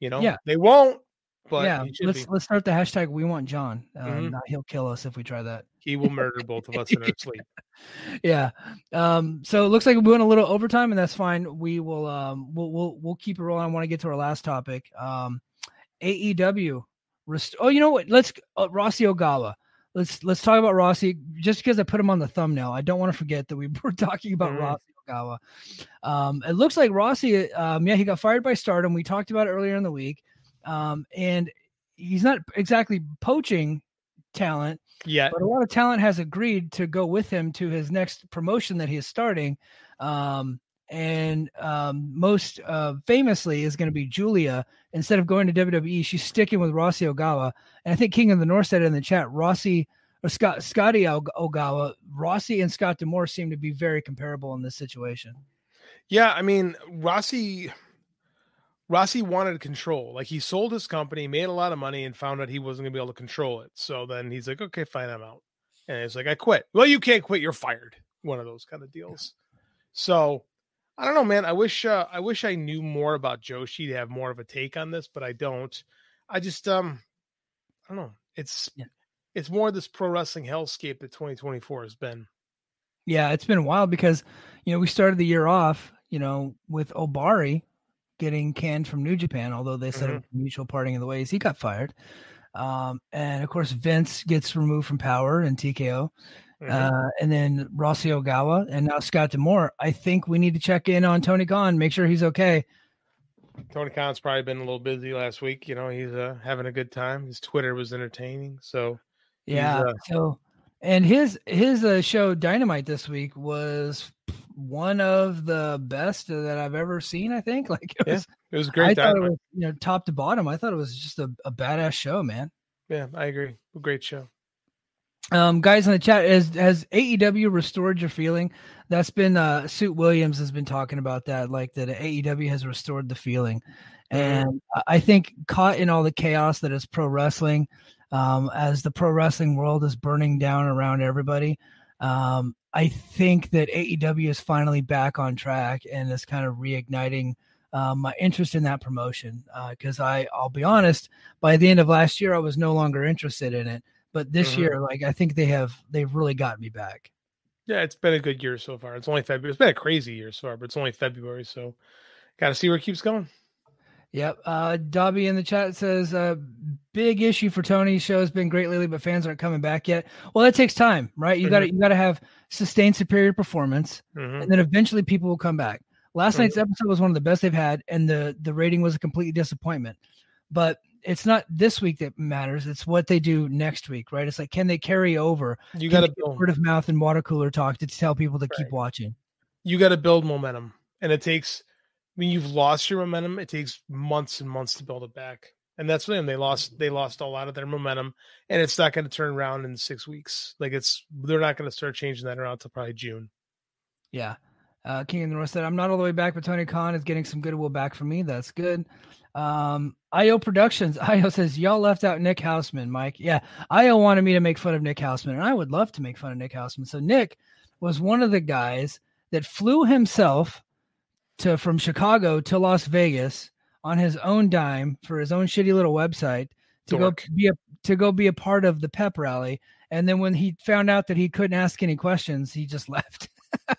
You know, Yeah. they won't, but yeah. Let's be. let's start the hashtag we want John. Um, Mhm. he'll kill us if we try that. He will murder both of us in our sleep. *laughs* yeah. Um, so it looks like we went a little overtime, and that's fine. We will um we'll we'll we'll keep it rolling. I want to get to our last topic. Um AEW. Rest- oh, you know what? Let's uh, Rossy Ogawa. Let's let's talk about Rossy just because I put him on the thumbnail. I don't want to forget that we *laughs* were talking about Mhm. Rossy Ogawa. Um, it looks like Rossy. Um, yeah, he got fired by Stardom. We talked about it earlier in the week. Um, and he's not exactly poaching talent Yeah, but a lot of talent has agreed to go with him to his next promotion that he is starting. Um, and um, most uh, famously is going to be Julia. Instead of going to WWE, she's sticking with Rossy Ogawa. And I think King of the North said in the chat, Rossy or Scott Scotty Ogawa, Rossy and Scott D'Amore seem to be very comparable in this situation. yeah. I mean, Rossy. Rossy wanted control. Like he sold his company, made a lot of money, and found out he wasn't going to be able to control it. So then he's like, "Okay, fine, I'm out." And he's like, "I quit." Well, you can't quit. You're fired. One of those kind of deals. So I don't know, man. I wish uh, I wish I knew more about Joshi to have more of a take on this, but I don't. I just um, I don't know. It's Yeah. it's more this pro wrestling hellscape that 2024 has been. Yeah, it's been wild because you know we started the year off, you know, with Obari getting canned from New Japan, although they said was a mutual parting of the ways. He got fired, um, and of course Vince gets removed from Power and TKO, Mhm. uh, and then Rossy Ogawa, and now Scott D'Amore. I think we need to check in on Tony Khan, make sure he's okay. Tony Khan's probably been a little busy last week. You know, he's uh, having a good time. His Twitter was entertaining. So Yeah. uh, so, and his his uh, show Dynamite this week was one of the best that I've ever seen. I think. *laughs* Like it Yeah, was. it was a I great thought it was you know top to bottom. I thought it was just a, a badass show, man. Yeah, I agree. Great show. Um, guys in the chat, has has AEW restored your feeling? That's been uh Suit Williams has been talking about that, like that AEW has restored the feeling. And I- I think caught in all the chaos that is pro wrestling, um, as the pro wrestling world is burning down around everybody, um, I think that AEW is finally back on track and is kind of reigniting um, my interest in that promotion. Because I, I'll be honest, by the end of last year, I was no longer interested in it but this Mhm. year like i think they have they've really got me back Yeah, it's been a good year so far. It's only February. It's been a crazy year so far, but it's only February, so got to see where it keeps going. Yep uh dobby in the chat says uh big issue for tony's show has been great lately but fans aren't coming back yet well that takes time right you Mhm. gotta you gotta have sustained superior performance Mhm. and then eventually people will come back last Mhm. night's episode was one of the best they've had and the the rating was a complete disappointment but it's not this week that matters it's what they do next week right it's like can they carry over You got to build. word of mouth and water cooler talk to tell people to keep watching You got to build momentum, and it takes. When you've lost your momentum, it takes months and months to build it back. And that's them. They lost. They lost a lot of their momentum, and it's not going to turn around in six weeks. Like it's, they're not going to start changing that around until probably June. Yeah. Uh, King of the North said, I'm not all the way back, but Tony Khan is getting some goodwill back from me. That's good. Um, IO Productions. *laughs* IO says, Y'all left out Nick Hausman, Mike. Yeah. IO wanted me to make fun of Nick Hausman, and I would love to make fun of Nick Hausman. So Nick was one of the guys that flew himself to from Chicago to Las Vegas on his own dime for his own shitty little website to Dork. go be a to go be a part of the pep rally. And then when he found out that he couldn't ask any questions, he just *laughs* left. I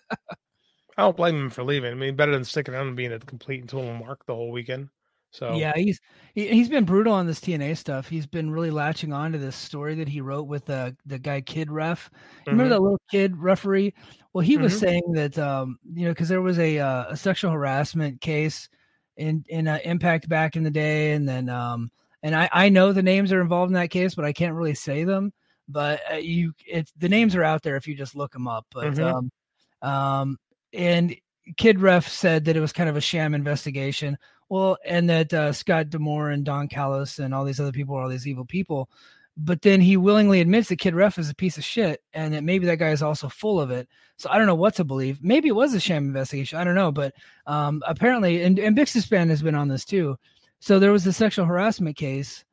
don't blame him for leaving. I mean, better than sticking around and being a complete and total mark the whole weekend. So Yeah, he's he, he's been brutal on this TNA stuff. He's been really latching on to this story that he wrote with the the guy Kid Ref. You Remember that little kid referee? Well, he was Mhm. saying that um you know because there was a uh, a sexual harassment case in in uh, Impact back in the day, and then um and I I know the names are involved in that case, but I can't really say them. But uh, you it's the names are out there if you just look them up. But Mhm. um um and Kid Ref said that it was kind of a sham investigation. Well, and that uh, Scott D'Amore and Don Callis and all these other people are all these evil people. But then he willingly admits that Kid Ref is a piece of shit and that maybe that guy is also full of it. So I don't know what to believe. Maybe it was a sham investigation. I don't know. But um, apparently, and, and Bixispan has been on this too. So there was a sexual harassment case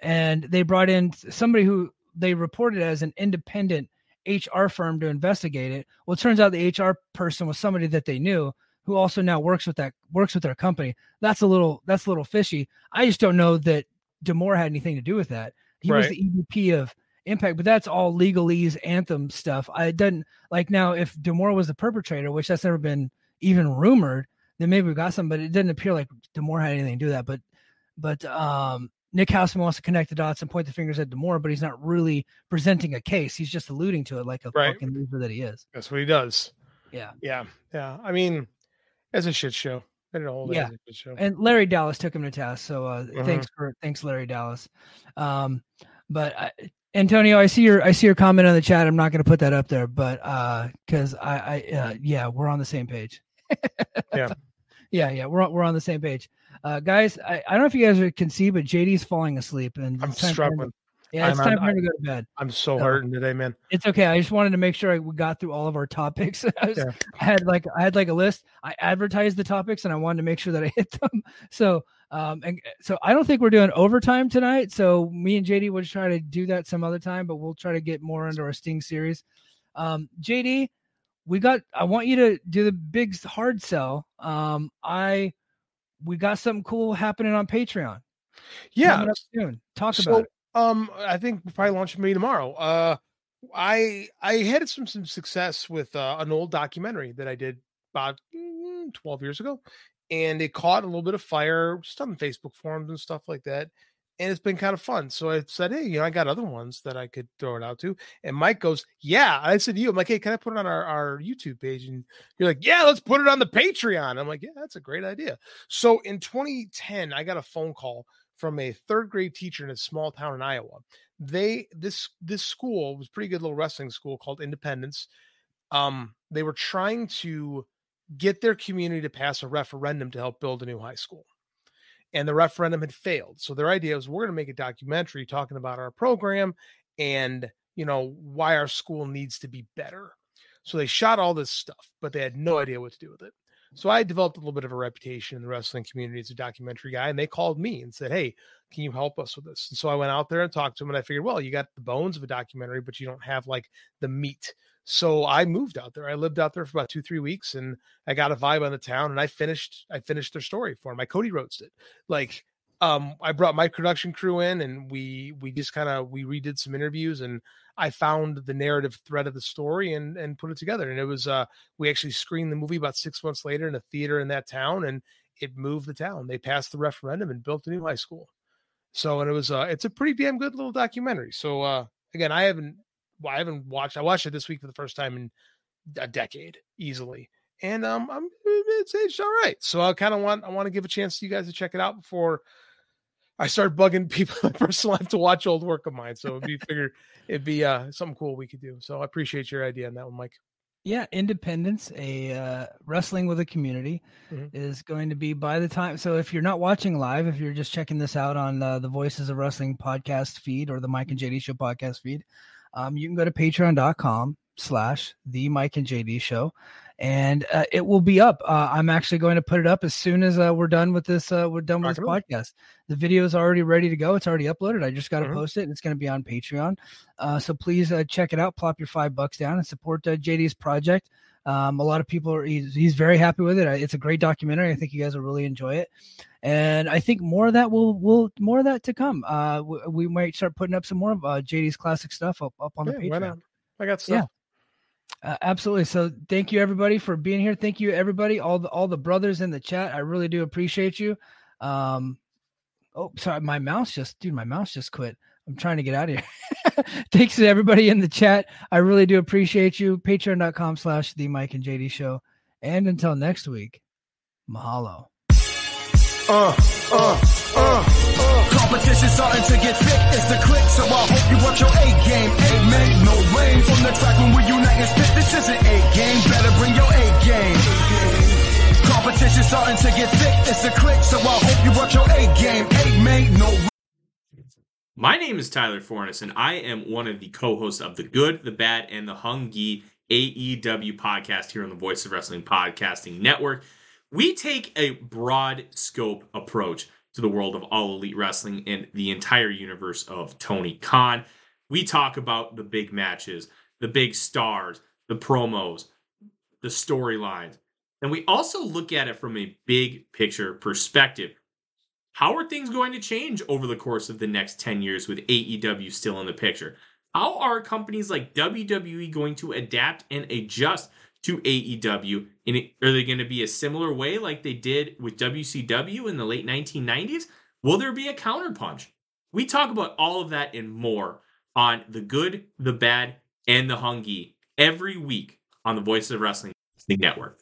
and they brought in somebody who they reported as an independent HR firm to investigate it. Well, it turns out the HR person was somebody that they knew who also now works with that works with their company. That's a little that's a little fishy. I just don't know that D'Amore had anything to do with that. He was the EVP of Impact, but that's all legalese anthem stuff. I didn't like now if D'Amore was the perpetrator, which that's never been even rumored, then maybe we got some, but it didn't appear like D'Amore had anything to do with that. But but um Nick Hausman wants to connect the dots and point the fingers at D'Amore, but he's not really presenting a case. He's just alluding to it like a Right. fucking loser that he is. that's what he does. Yeah. Yeah, yeah. I mean, it's a shit show. I don't know. Yeah. a shit show. and Larry Dallas took him to task. So uh, Uh-huh. thanks for thanks Larry Dallas. Um, but I, Antonio, I see your I see your comment on the chat. I'm not going to put that up there, but uh, because I I uh, yeah, we're on the same page. Yeah. *laughs* yeah, yeah, we're on, we're on the same page. Uh, guys, I, I don't know if you guys can see, but JD's falling asleep, and I'm it's time for him to- struggling. Yeah, it's I'm time for him to go to bed. I'm so No. hurting today, man. It's okay. I just wanted to make sure I, we got through all of our topics. *laughs* I, was, Yeah. I had like I had like a list. I advertised the topics and I wanted to make sure that I *laughs* hit them. So um and so I don't think we're doing overtime tonight. So me and JD will try to do that some other time, but we'll try to get more into our Sting series. Um JD, we got I want you to do the big hard sell. Um I we got something cool happening on Patreon. Yeah. soon. Talk So, about it. Um, I think we'll probably launch maybe tomorrow. Uh, I I had some some success with uh, an old documentary that I did about mm, twelve years ago, and it caught a little bit of fire just on Facebook forums and stuff like that. and it's been kind of fun. So I said, hey, you know, I got other ones that I could throw it out to. And Mike goes, yeah. I said to you, I'm like, hey, can I put it on our, our YouTube page? And you're like, yeah, let's put it on the Patreon. I'm like, yeah, that's a great idea. So in 2010, I got a phone call from a third grade teacher in a small town in Iowa. They this this school was pretty good little wrestling school called Independence. Um, they were trying to get their community to pass a referendum to help build a new high school and the referendum had failed. So their idea was we're going to make a documentary talking about our program and you know why our school needs to be better. So they shot all this stuff, but they had no idea what to do with it. So I developed a little bit of a reputation in the wrestling community as a documentary guy, and they called me and said, "Hey, can you help us with this?" And so I went out there and talked to them, and I figured, well, you got the bones of a documentary, but you don't have like the meat. So I moved out there. I lived out there for about two, three weeks, and I got a vibe on the town. And I finished, I finished their story for them. I Cody Rhodes it. Like, um, I brought my production crew in, and we we just kind of we redid some interviews, and I found the narrative thread of the story and and put it together. And it was uh, we actually screened the movie about six months later in a theater in that town, and it moved the town. They passed the referendum and built a new high school. So, and it was uh, it's a pretty damn good little documentary. So, uh, again, I haven't I haven't watched. I watched it this week for the first time in a decade, easily, and um, I'm it's aged all right. So I kind of want I want to give a chance to you guys to check it out before I start bugging people in *laughs* my personal life to watch old work of mine. So it'd be figure it'd be uh something cool we could do. So I appreciate your idea on that one, Mike. Yeah, Independence, a uh, wrestling with a community, mm-hmm. is going to be by the time. So if you're not watching live, if you're just checking this out on uh, the Voices of Wrestling podcast feed or the Mike and JD Show podcast feed, um, you can go to patreon.com slash the Mike and JD show and uh, it will be up. Uh, I'm actually going to put it up as soon as uh, we're done with this. Uh, we're done with this podcast. The video is already ready to go. It's already uploaded. I just got to mm-hmm. post it. And it's going to be on Patreon. Uh, so please uh, check it out. Plop your five bucks down and support JD's project. Um, a lot of people are he's, he's, very happy with it. It's a great documentary. I think you guys will really enjoy it, and I think more of that will will more of that to come. Uh, we, we might start putting up some more of uh, JD's classic stuff up, up on yeah, the Patreon. I got stuff. Uh, absolutely. So thank you everybody for being here. Thank you everybody, all the all the brothers in the chat. I really do appreciate you. Um, oh, sorry, my mouse just, dude, my mouse just quit. I'm trying to get out of here. *laughs* Thanks to everybody in the chat. I really do appreciate you. Patreon.com slash the Mike and JD show. And until next week, mahalo. Uh, uh, uh. Competition starting to get thick. It's the click, so I hope you watch your A game. No rain from the track when we unite and spit. This isn't A game. Better bring your A game. Competition starting to get thick. It's the click, so I hope you watch your A game. No. My name is Tyler Fornes, and I am one of the co hosts of the Good, the Bad, and the Hungee AEW podcast here on the Voice of Wrestling Podcasting Network. We take a broad scope approach to the world of all elite wrestling and the entire universe of Tony Khan. We talk about the big matches, the big stars, the promos, the storylines, and we also look at it from a big picture perspective. How are things going to change over the course of the next 10 years with AEW still in the picture? How are companies like WWE going to adapt and adjust to AEW? Are they going to be a similar way like they did with WCW in the late 1990s? Will there be a counterpunch? We talk about all of that and more on the good, the bad, and the hungee every week on the Voice of Wrestling Network.